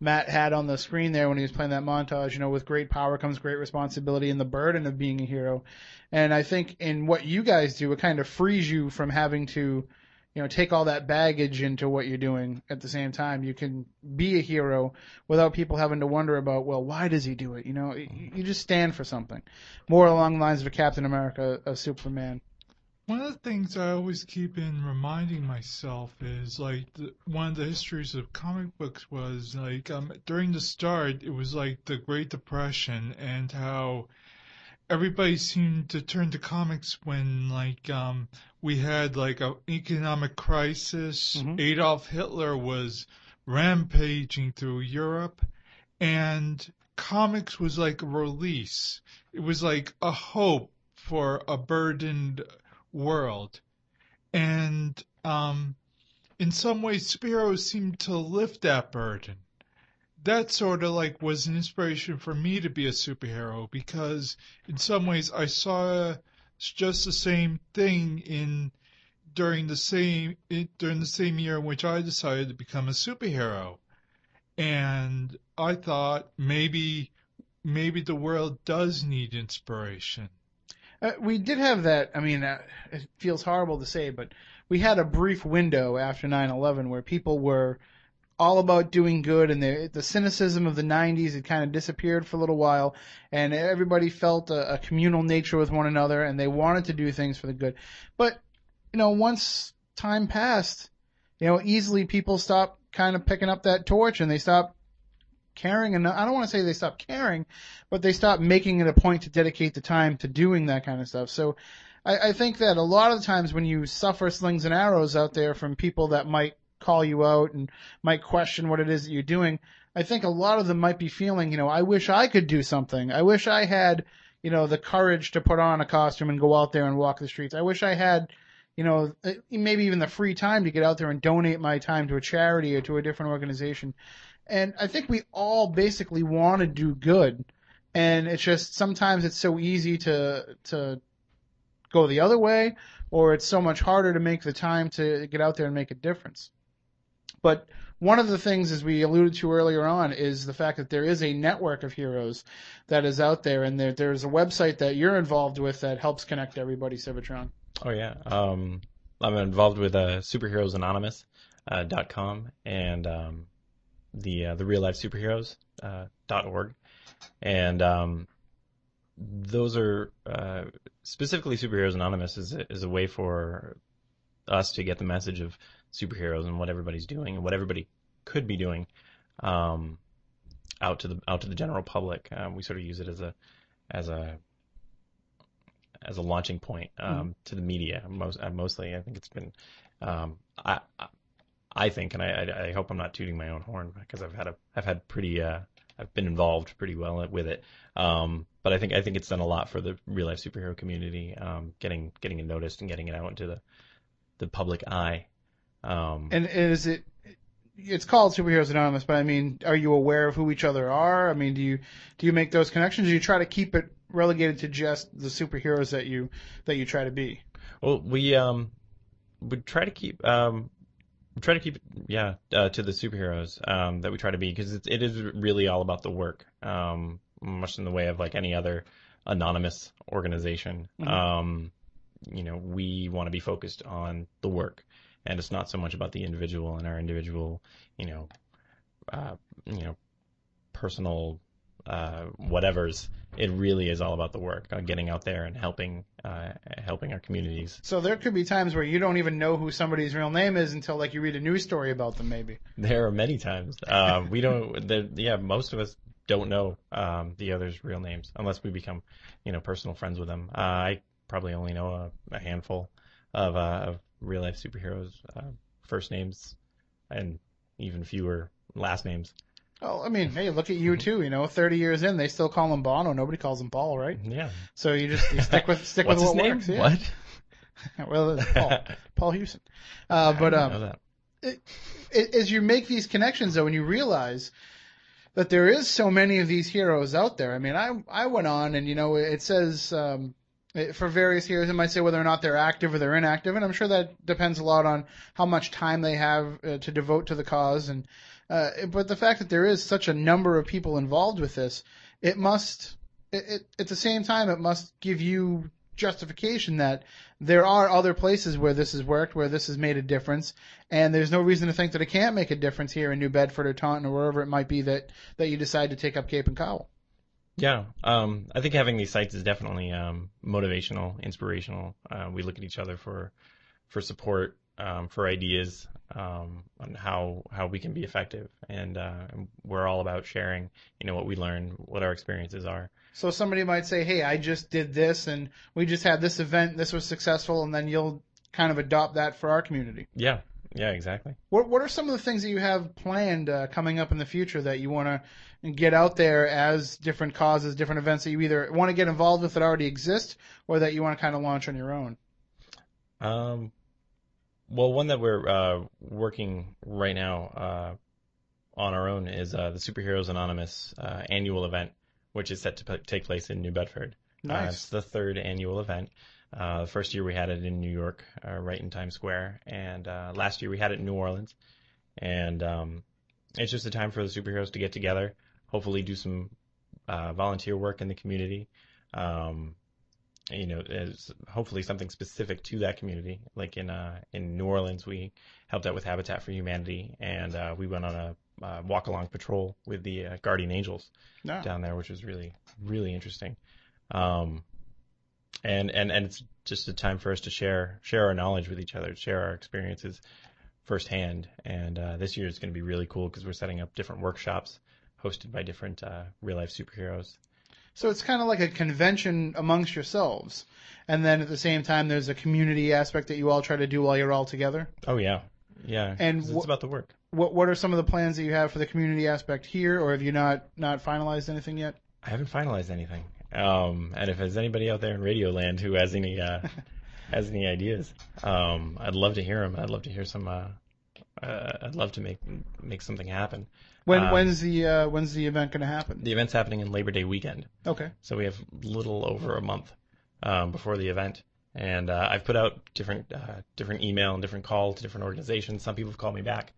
Matt had on the screen there when he was playing that montage, you know, with great power comes great responsibility and the burden of being a hero. And I think in what you guys do, it kind of frees you from having to, you know, take all that baggage into what you're doing at the same time. You can be a hero without people having to wonder about, well, why does he do it? You know, you just stand for something. More along the lines of a Captain America, a Superman. One of the things I always keep in reminding myself is like the, one of the histories of comic books was like um, during the start it was like the Great Depression and how everybody seemed to turn to comics when like um, we had like a economic crisis. Adolf Hitler was rampaging through Europe and comics was like a release. It was like a hope for a burdened world. And um, in some ways, superheroes seemed to lift that burden. That sort of like was an inspiration for me to be a superhero because in some ways I saw just the same thing in during the same during the same year in which I decided to become a superhero. And I thought maybe maybe the world does need inspiration. Uh, we did have that. I mean, uh, it feels horrible to say, but we had a brief window after 9/11 where people were all about doing good, and the the cynicism of the 90s had kind of disappeared for a little while, and everybody felt a, a communal nature with one another, and they wanted to do things for the good. But you know, once time passed, you know, easily people stopped kind of picking up that torch, and they stopped caring and I don't want to say they stopped caring, but they stopped making it a point to dedicate the time to doing that kind of stuff. So I, I think that a lot of the times when you suffer slings and arrows out there from people that might call you out and might question what it is that you're doing, I think a lot of them might be feeling, you know, I wish I could do something. I wish I had, you know, the courage to put on a costume and go out there and walk the streets. I wish I had, you know, eh, maybe even the free time to get out there and donate my time to a charity or to a different organization. And I think we all basically want to do good. And it's just sometimes it's so easy to to go the other way, or it's so much harder to make the time to get out there and make a difference. But one of the things, as we alluded to earlier on, is the fact that there is a network of heroes that is out there, and there, there's a website that you're involved with that helps connect everybody, Civitron. Oh yeah, um, I'm involved with uh, SuperheroesAnonymous.com, uh, and um, the uh, the real life superheroes uh, org, and um, those are uh, specifically superheroes anonymous is is a way for us to get the message of superheroes and what everybody's doing and what everybody could be doing um, out to the out to the general public. Um, we sort of use it as a as a as a launching point um, mm-hmm. to the media. Most uh, mostly, I think it's been. Um, I I think, and I, I, hope I'm not tooting my own horn because I've had a I've had pretty uh, I've been involved pretty well with it. Um, but I think I think it's done a lot for the real life superhero community, um, getting getting it noticed and getting it out into the the public eye. Um, and is it? It's called Superheroes Anonymous, but I mean, are you aware of who each other are? I mean, do you do you make those connections? do you try to keep it relegated to just the superheroes that you that you try to be? Well, we um we try to keep um try to keep yeah, uh, to the superheroes um, that we try to be because it, it is really all about the work, um, much in the way of like any other anonymous organization. Mm-hmm. Um, you know, we want to be focused on the work, and it's not so much about the individual and our individual, you know, uh, you know, personal uh, whatever's. It really is all about the work, uh, getting out there and helping uh, helping our communities. So there could be times where you don't even know who somebody's real name is until like you read a news story about them, maybe. There are many times. Uh, we don't. Yeah, most of us don't know um, the others' real names unless we become, you know, personal friends with them. Uh, I probably only know a, a handful of, uh, of real life superheroes' uh, first names, and even fewer last names. Oh, I mean, hey, look at you too. You know, thirty years in, they still call him Bono. Nobody calls him Paul, right? Yeah. So you just you stick with stick with what name? works. Yeah. What? well, Paul, Paul Hewson. Uh, but um, it, it, as you make these connections, though, and you realize that there is so many of these heroes out there. I mean, I I went on, and you know, it says um, for various heroes, it might say whether or not they're active or they're inactive, and I'm sure that depends a lot on how much time they have uh, to devote to the cause and uh, but the fact that there is such a number of people involved with this, it must, it, it, at the same time, it must give you justification that there are other places where this has worked, where this has made a difference, and there's no reason to think that it can't make a difference here in New Bedford or Taunton or wherever it might be that, that you decide to take up Cape and Cowell. Yeah, um, I think having these sites is definitely um, motivational, inspirational. Uh, we look at each other for for support, um, for ideas um, on how how we can be effective, and uh, we're all about sharing. You know what we learn, what our experiences are. So somebody might say, "Hey, I just did this, and we just had this event. This was successful," and then you'll kind of adopt that for our community. Yeah, Yeah, exactly. What What are some of the things that you have planned uh, coming up in the future that you want to get out there as different causes, different events that you either want to get involved with that already exist, or that you want to kind of launch on your own? Um, well, one that we're uh, working right now uh, on our own is uh, the Superheroes Anonymous uh, annual event, which is set to p- take place in New Bedford. Uh, Nice. it's the third annual event. Uh, the first year we had it in New York, uh, right in Times Square, and uh, last year we had it in New Orleans. And um, it's just a time for the superheroes to get together, hopefully do some uh, volunteer work in the community. Um, you know, as hopefully something specific to that community. Like in uh, in New Orleans, we helped out with Habitat for Humanity, and uh, we went on a uh, walk along patrol with the uh, Guardian Angels Yeah. down there, which was really really interesting. Um, and and and it's just a time for us to share share our knowledge with each other, share our experiences firsthand. And uh, this year is going to be really cool because we're setting up different workshops hosted by different uh, real life superheroes. So it's kind of like a convention amongst yourselves, and then at the same time, there's a community aspect that you all try to do while you're all together. Oh yeah, yeah. And wh- it's about the work. What What are some of the plans that you have for the community aspect here, or have you not not finalized anything yet? I haven't finalized anything. Um, and if there's anybody out there in Radio Land who has any uh, has any ideas, um, I'd love to hear them. I'd love to hear some. Uh, uh, I'd love to make make something happen. When Um, When's the uh, When's the event going to happen? the event's happening in Labor Day weekend? Okay. So we have little over a month um, before the event, and uh, I've put out different uh, different email and different call to different organizations. Some people have called me back,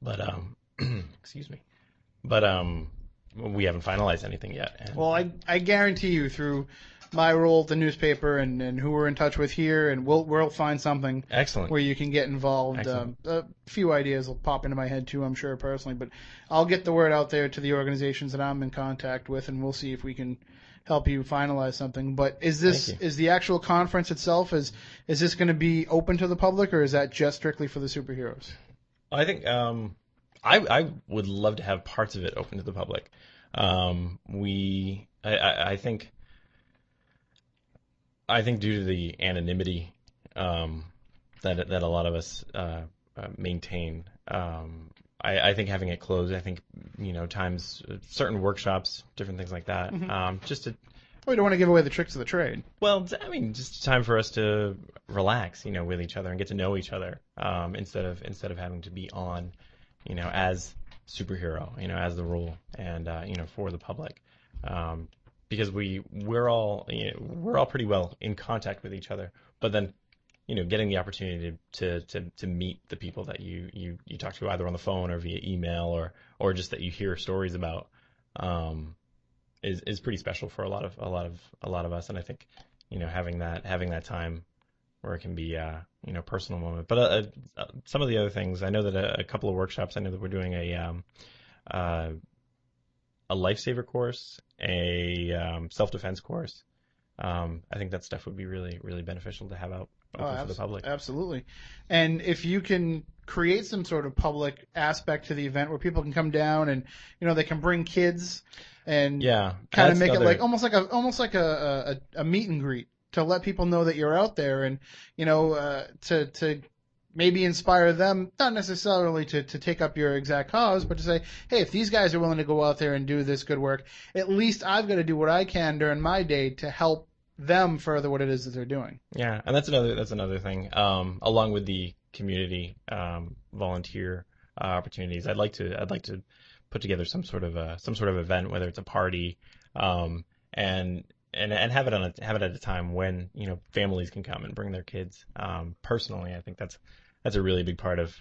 but um, excuse me, but um, we haven't finalized anything yet. And Well, I I guarantee you through my role at the newspaper and, and who we're in touch with here, and we'll we'll find something Excellent. where you can get involved. Um, a few ideas will pop into my head too, I'm sure personally, but I'll get the word out there to the organizations that I'm in contact with, and we'll see if we can help you finalize something. But is this is the actual conference itself is is this going to be open to the public, or is that just strictly for the superheroes? I think um, I I would love to have parts of it open to the public. Um, we I, I, I think I think due to the anonymity um, that that a lot of us uh, uh, maintain, um, I, I think having it closed, I think you know times certain workshops, different things like that, Mhm. um, just to We don't want to give away the tricks of the trade. well, I mean, just time for us to relax, you know, with each other and get to know each other, um, instead of instead of having to be on, you know, as superhero, you know, as the role, and uh, you know, for the public, um, because we we're all you know, we're all pretty well in contact with each other, but then, you know, getting the opportunity to to to, to meet the people that you, you you talk to either on the phone or via email or or just that you hear stories about. Um, is is pretty special for a lot of a lot of a lot of us, and I think you know having that having that time where it can be uh, you know personal moment. But uh, uh, some of the other things, I know that a, a couple of workshops, I know that we're doing a um, uh, a lifesaver course, a um, self defense course. Um, I think that stuff would be really really beneficial to have out open for the public. Absolutely. And if you can create some sort of public aspect to the event where people can come down and you know they can bring kids and Yeah, kind of make it like almost like a almost like a, a a meet and greet to let people know that you're out there and you know uh, to to maybe inspire them not necessarily to to take up your exact cause but to say hey if these guys are willing to go out there and do this good work at least I've got to do what I can during my day to help them further what it is that they're doing. Yeah, and that's another that's another thing. Um, along with the community um, volunteer uh, opportunities, I'd like to I'd like to put together some sort of a some sort of event, whether it's a party, um, and and and have it on a have it at a time when you know families can come and bring their kids. Um, personally, I think that's that's a really big part of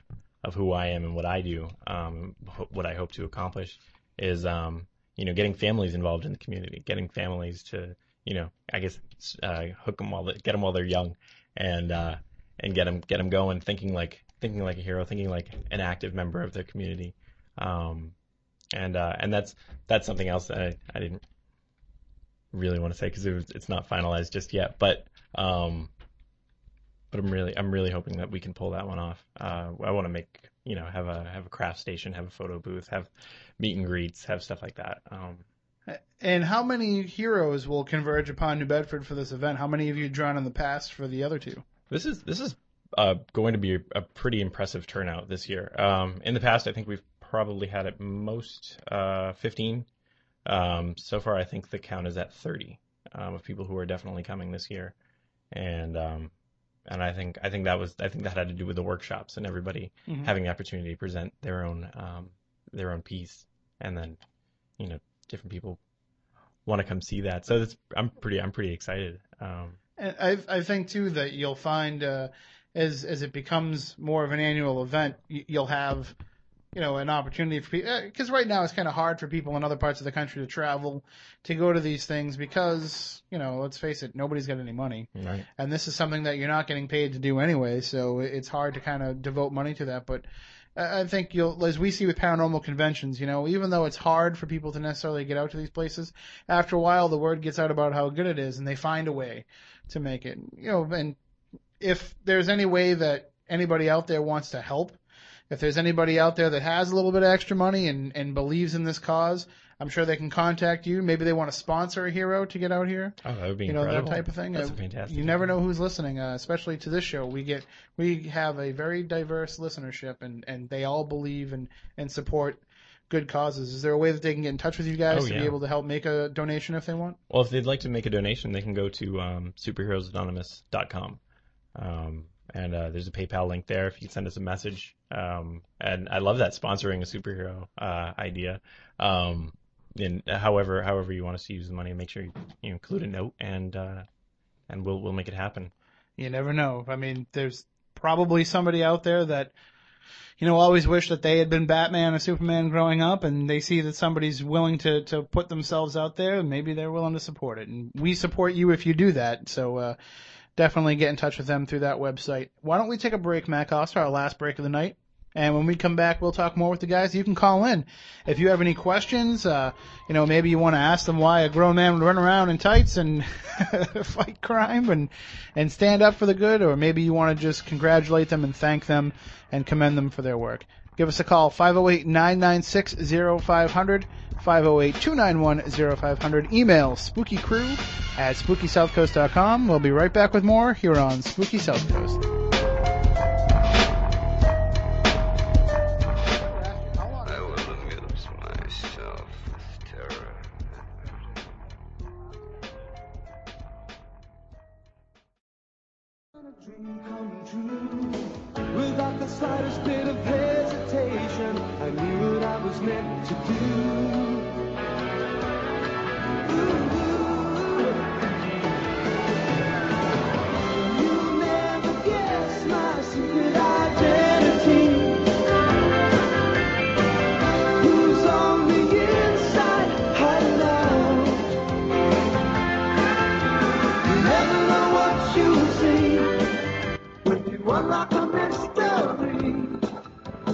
of who I am and what I do. Um, what I hope to accomplish is um, you know getting families involved in the community, getting families to you know I guess uh, hook them while they, get them while they're young, and uh, and get them get them going, thinking like thinking like a hero, thinking like an active member of their community. Um, and uh, and that's that's something else that I, I didn't really want to say because it it's not finalized just yet. But um, but I'm really I'm really hoping that we can pull that one off. Uh, I want to make you know have a have a craft station, have a photo booth, have meet and greets, have stuff like that. Um, And how many heroes will converge upon New Bedford for this event? How many have you drawn in the past for the other two? this is this is uh, going to be a, a pretty impressive turnout this year. Um, in the past, I think we've probably had at most uh, 15. Um, so far, I think the count is at 30 um, of people who are definitely coming this year, and um, and I think I think that was I think that had to do with the workshops and everybody Mhm. having the opportunity to present their own um, their own piece, and then you know different people want to come see that. So that's I'm pretty I'm pretty excited. Um, And I I think too that you'll find uh, as as it becomes more of an annual event, you'll have you know an opportunity for people because uh, right now it's kind of hard for people in other parts of the country to travel to go to these things because you know let's face it nobody's got any money Right. and this is something that you're not getting paid to do anyway so it's hard to kind of devote money to that but I I think you'll, as we see with paranormal conventions, you know, even though it's hard for people to necessarily get out to these places, after a while the word gets out about how good it is, and they find a way to make it. You know, and if there's any way that anybody out there wants to help, if there's anybody out there that has a little bit of extra money and and believes in this cause, I'm sure they can contact you. Maybe they want to sponsor a hero to get out here. Oh, that would be you know incredible. that type of thing. That's Uh, fantastic You never know who's listening, uh, especially to this show. We get we have a very diverse listenership, and and they all believe and and support good causes. Is there a way that they can get in touch with you guys Oh, to yeah. be able to help make a donation if they want? Well, if they'd like to make a donation, they can go to um, superheroesanonymous.com. Um, and uh, there's a PayPal link there if you send us a message. Um, and I love that sponsoring a superhero uh, idea. Um, and however, however you want us to use the money, make sure you, you include a note, and uh, and we'll we'll make it happen. You never know. I mean, there's probably somebody out there that, you know, always wish that they had been Batman or Superman growing up, and they see that somebody's willing to to put themselves out there, and maybe they're willing to support it. And we support you if you do that. So uh, definitely get in touch with them through that website. Why don't we take a break, Matt Costa, our last break of the night? And when we come back, we'll talk more with the guys. You can call in if you have any questions. Uh, you know, maybe you want to ask them why a grown man would run around in tights and fight crime and and stand up for the good, or maybe you want to just congratulate them and thank them and commend them for their work. Give us a call 508-996-0500, 508-291-0500. Email spookycrew at spookysouthcoast.com. We'll be right back with more here on Spooky South Coast. I will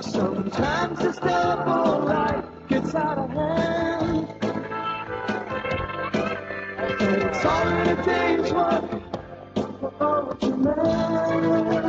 sometimes this double life gets out of hand. And it's all in a day's work for all what you meant.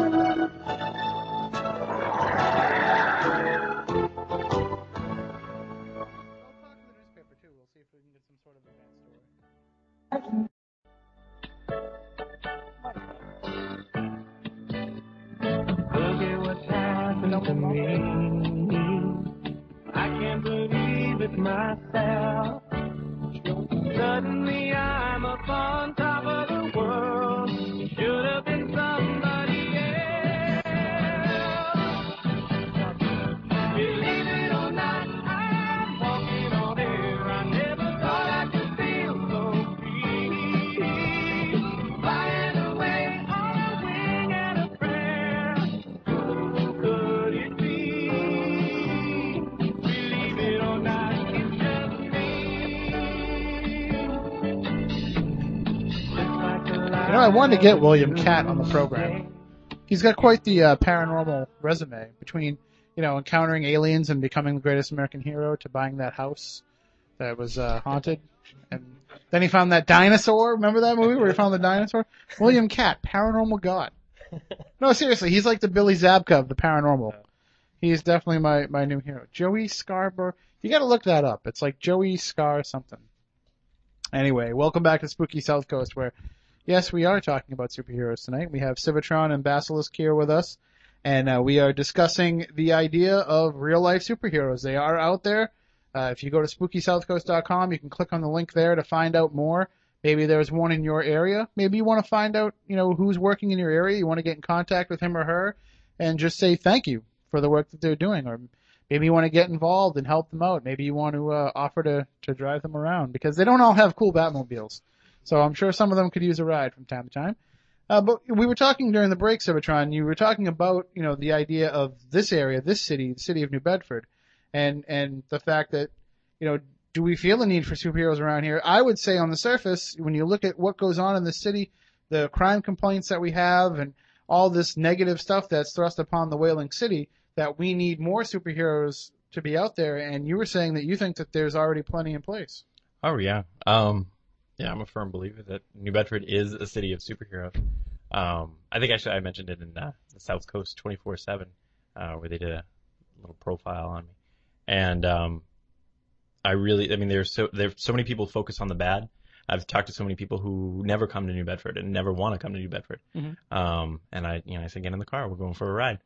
I wanted to get William Katt on the program. He's got quite the uh, paranormal resume between, you know, encountering aliens and becoming the greatest American hero to buying that house that was uh, haunted. And then he found that dinosaur. Remember that movie where he found the dinosaur? William Katt, paranormal god. No, seriously, he's like the Billy Zabka of the paranormal. He's definitely my, my new hero. Joey Scarborough. You gotta look that up. It's like Joey Scar something. Anyway, welcome back to Spooky South Coast where Yes, we are talking about superheroes tonight. We have Civitron and Basilisk here with us, and uh, we are discussing the idea of real life superheroes. They are out there. Uh, if you go to SpookySouthCoast.com, you can click on the link there to find out more. Maybe there's one in your area. Maybe you want to find out, you know, who's working in your area. You want to get in contact with him or her, and just say thank you for the work that they're doing, or maybe you want to get involved and help them out. Maybe you want to uh, offer to to drive them around because they don't all have cool Batmobiles. So I'm sure some of them could use a ride from time to time. Uh, but we were talking during the break, Civitron. You were talking about you know the idea of this area, this city, the city of New Bedford, and and the fact that you know do we feel the need for superheroes around here? I would say on the surface, when you look at what goes on in the city, the crime complaints that we have, and all this negative stuff that's thrust upon the Whaling City, that we need more superheroes to be out there. And you were saying that you think that there's already plenty in place. Oh yeah. Um, yeah, I'm a firm believer that New Bedford is a city of superheroes. Um, I think actually I mentioned it in uh, the South Coast 24/7, uh, where they did a little profile on me, and um, I really, I mean, there's so there's so many people focus on the bad. I've talked to so many people who never come to New Bedford and never want to come to New Bedford. Mhm. Um, and I, you know, I say get in the car, we're going for a ride,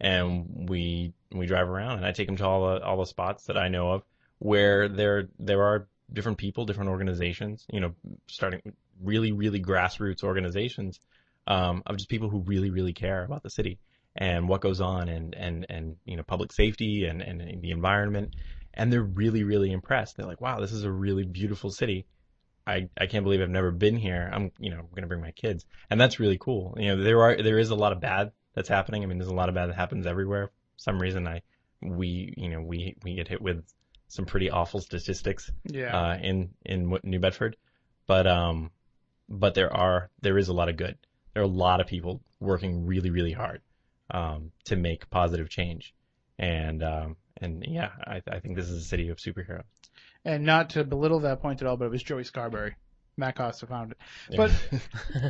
and we we drive around, and I take them to all the all the spots that I know of where there there are different people, different organizations, you know, starting really really grassroots organizations um, of just people who really really care about the city and what goes on and and and you know public safety and and the environment and they're really really impressed they're like wow this is a really beautiful city I, I can't believe I've never been here. I'm, you know, going to bring my kids. And that's really cool. You know, there are, there is a lot of bad that's happening. I mean, there's a lot of bad that happens everywhere. For some reason I, we, you know, we, we get hit with some pretty awful statistics, Yeah. uh, in, in New Bedford. But, um, but there are, there is a lot of good. There are a lot of people working really, really hard, um, to make positive change. And, um, and yeah, I, I think this is a city of superheroes. And not to belittle that point at all, but it was Joey Scarbury. Matt Costa found it. But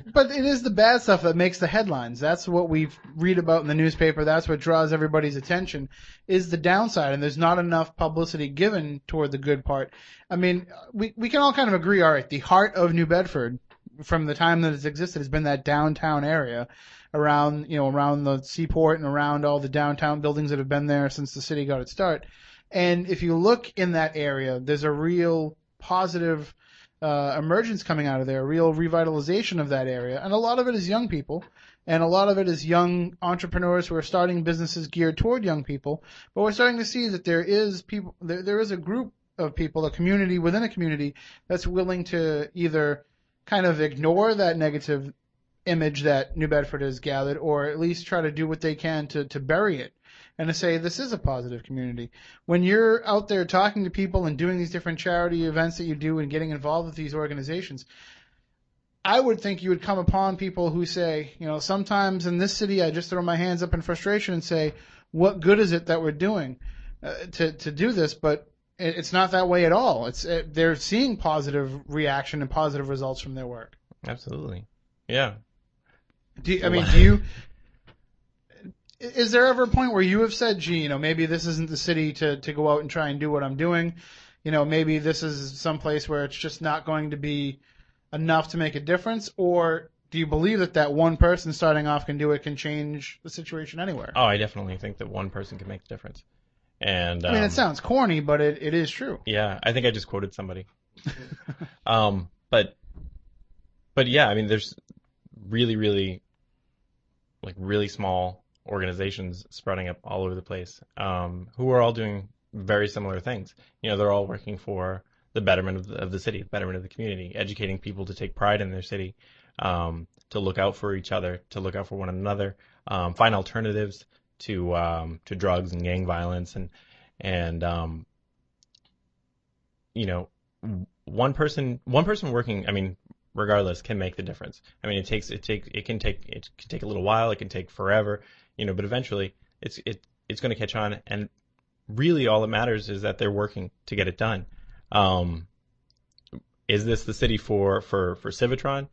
but it is the bad stuff that makes the headlines. That's what we read about in the newspaper. That's what draws everybody's attention is the downside and there's not enough publicity given toward the good part. I mean, we we can all kind of agree all right, the heart of New Bedford from the time that it's existed has been that downtown area around, you know, around the seaport and around all the downtown buildings that have been there since the city got its start. And if you look in that area, there's a real positive uh, emergence coming out of there, a real revitalization of that area. And a lot of it is young people, and a lot of it is young entrepreneurs who are starting businesses geared toward young people. But we're starting to see that there is people, there, there is a group of people, a community within a community that's willing to either kind of ignore that negative image that New Bedford has gathered, or at least try to do what they can to, to bury it and to say this is a positive community. When you're out there talking to people and doing these different charity events that you do and getting involved with these organizations, I would think you would come upon people who say, you know, sometimes in this city I just throw my hands up in frustration and say, what good is it that we're doing uh, to to do this? But it, it's not that way at all. It's it, they're seeing positive reaction and positive results from their work. Absolutely. Yeah. Do you, I mean, do you? Is there ever a point where you have said, "Gee, you know, maybe this isn't the city to to go out and try and do what I'm doing"? You know, maybe this is some place where it's just not going to be enough to make a difference, or do you believe that that one person starting off can do it, can change the situation anywhere? Oh, I definitely think that one person can make the difference. And I mean, um, it sounds corny, but it, it is true. Yeah, I think I just quoted somebody. um, but but yeah, I mean, there's really, really like really small organizations sprouting up all over the place, um, who are all doing very similar things. You know, they're all working for the betterment of the, of the city, betterment of the community, educating people to take pride in their city, um, to look out for each other, to look out for one another, um, find alternatives to um, to drugs and gang violence, and and um, you know, one person one person working. I mean, regardless, can make the difference. I mean, it takes it take it can take it can take a little while. It can take forever, you know, but eventually it's it it's going to catch on. And really, all that matters is that they're working to get it done. Um, is this the city for for for Civitron?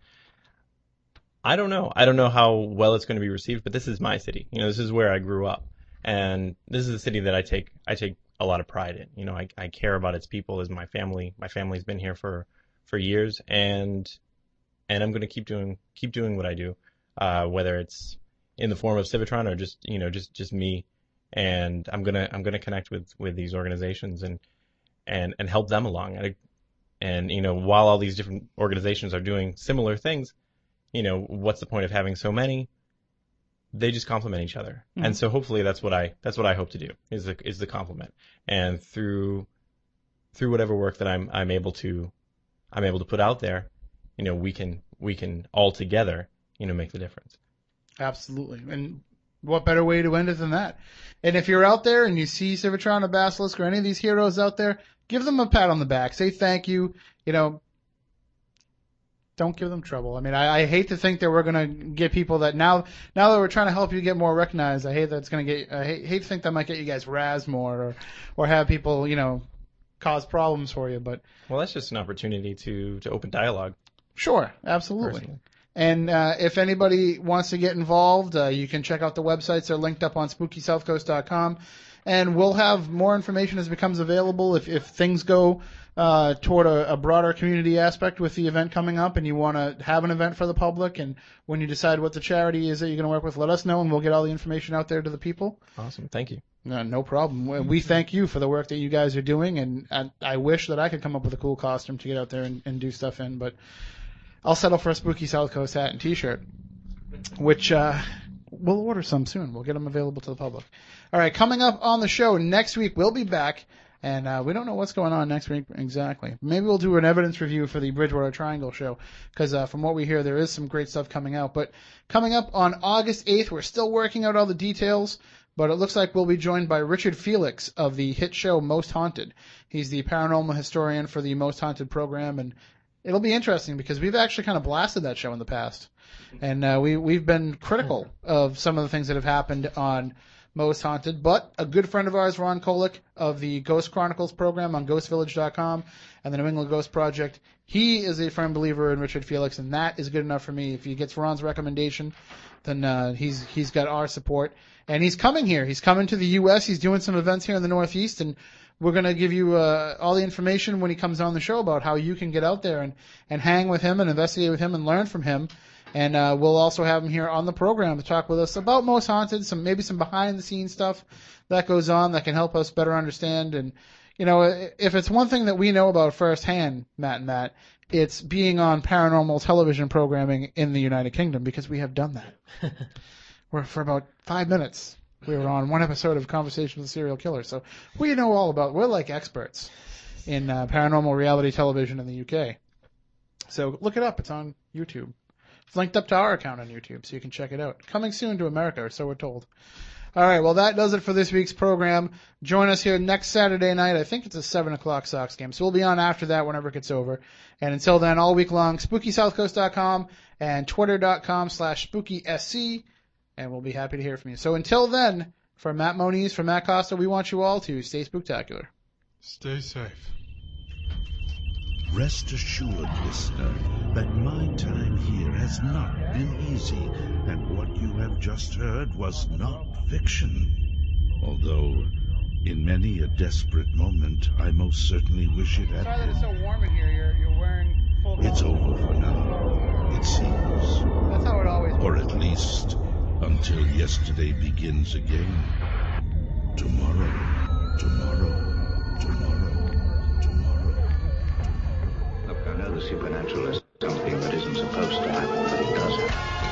I don't know. I don't know how well it's going to be received, but this is my city. You know, this is where I grew up, and this is a city that I take I take a lot of pride in. You know, I I care about its people as my family. My family's been here for for years, and and I'm going to keep doing keep doing what I do, uh, whether it's in the form of Civitron or just you know just just me, and I'm gonna I'm gonna connect with with these organizations and and and help them along. And, and you know while all these different organizations are doing similar things, you know what's the point of having so many? They just complement each other, Mhm. and so hopefully that's what I that's what I hope to do is the is the complement, and through through whatever work that I'm I'm able to I'm able to put out there, you know, we can we can all together, you know, make the difference. Absolutely. And what better way to end it than that? And if you're out there and you see Civitron or Basilisk or any of these heroes out there, give them a pat on the back. Say thank you. You know, don't give them trouble. I mean, I, I hate to think that we're gonna get people that now now that we're trying to help you get more recognized. I hate that it's gonna get. I hate, hate to think that might get you guys razz more or or have people you know cause problems for you. But Well, that's just an opportunity to to open dialogue. Sure, absolutely. Personally. And uh, if anybody wants to get involved, uh, you can check out the websites. They're linked up on SpookySouthCoast.com. And we'll have more information as it becomes available. If, if things go uh, toward a, a broader community aspect with the event coming up and you want to have an event for the public, and when you decide what the charity is that you're going to work with, let us know and we'll get all the information out there to the people. Awesome, thank you. No, no problem. We- thank you for the work that you guys are doing, and I, I wish that I could come up with a cool costume to get out there and, and do stuff in, but I'll settle for a spooky South Coast hat and T-shirt, which uh, we'll order some soon. We'll get them available to the public. All right, coming up on the show next week, we'll be back, and uh, we don't know what's going on next week exactly. Maybe we'll do an evidence review for the Bridgewater Triangle show, because uh, from what we hear, there is some great stuff coming out. But coming up on August 8th, we're still working out all the details. But it looks like we'll be joined by Richard Felix of the hit show Most Haunted. He's the paranormal historian for the Most Haunted program, and it'll be interesting because we've actually kind of blasted that show in the past, and uh, we we've been critical of some of the things that have happened on Most Haunted. But a good friend of ours, Ron Kolek of the Ghost Chronicles program on GhostVillage.com and the New England Ghost Project, he is a firm believer in Richard Felix, and that is good enough for me. If he gets Ron's recommendation, then uh, he's he's got our support, and he's coming here. He's coming to the U.S. He's doing some events here in the Northeast, and we're going to give you uh, all the information when he comes on the show about how you can get out there and, and hang with him and investigate with him and learn from him. And uh, we'll also have him here on the program to talk with us about Most Haunted, some maybe some behind the scenes stuff that goes on that can help us better understand. And you know, if it's one thing that we know about firsthand, Matt and Matt, it's being on paranormal television programming in the United Kingdom because we have done that. We're for about five minutes. We were on one episode of Conversation with a Serial Killer, so we know all about. We're like experts in uh, paranormal reality television in the UK. So look it up. It's on YouTube. It's linked up to our account on YouTube, so you can check it out. Coming soon to America, or so we're told. All right, well that does it for this week's program. Join us here next Saturday night. I think it's a seven o'clock Sox game, so we'll be on after that whenever it gets over. And until then, all week long, SpookySouthCoast.com and Twitter.com slash SpookySC, and we'll be happy to hear from you. So until then, for Matt Moniz, for Matt Costa, we want you all to stay spooktacular. Stay safe. Rest assured, listener, that my time here has not been easy, and what you have just heard was not fiction. Although, in many a desperate moment, I most certainly wish it had been. so warm in here. You're, you're wearing full. It's over for now, it seems. That's how it always Or at least, until yesterday begins again. Tomorrow, tomorrow, tomorrow, tomorrow. Look, I know the supernatural is something that isn't supposed to happen, but it does happen.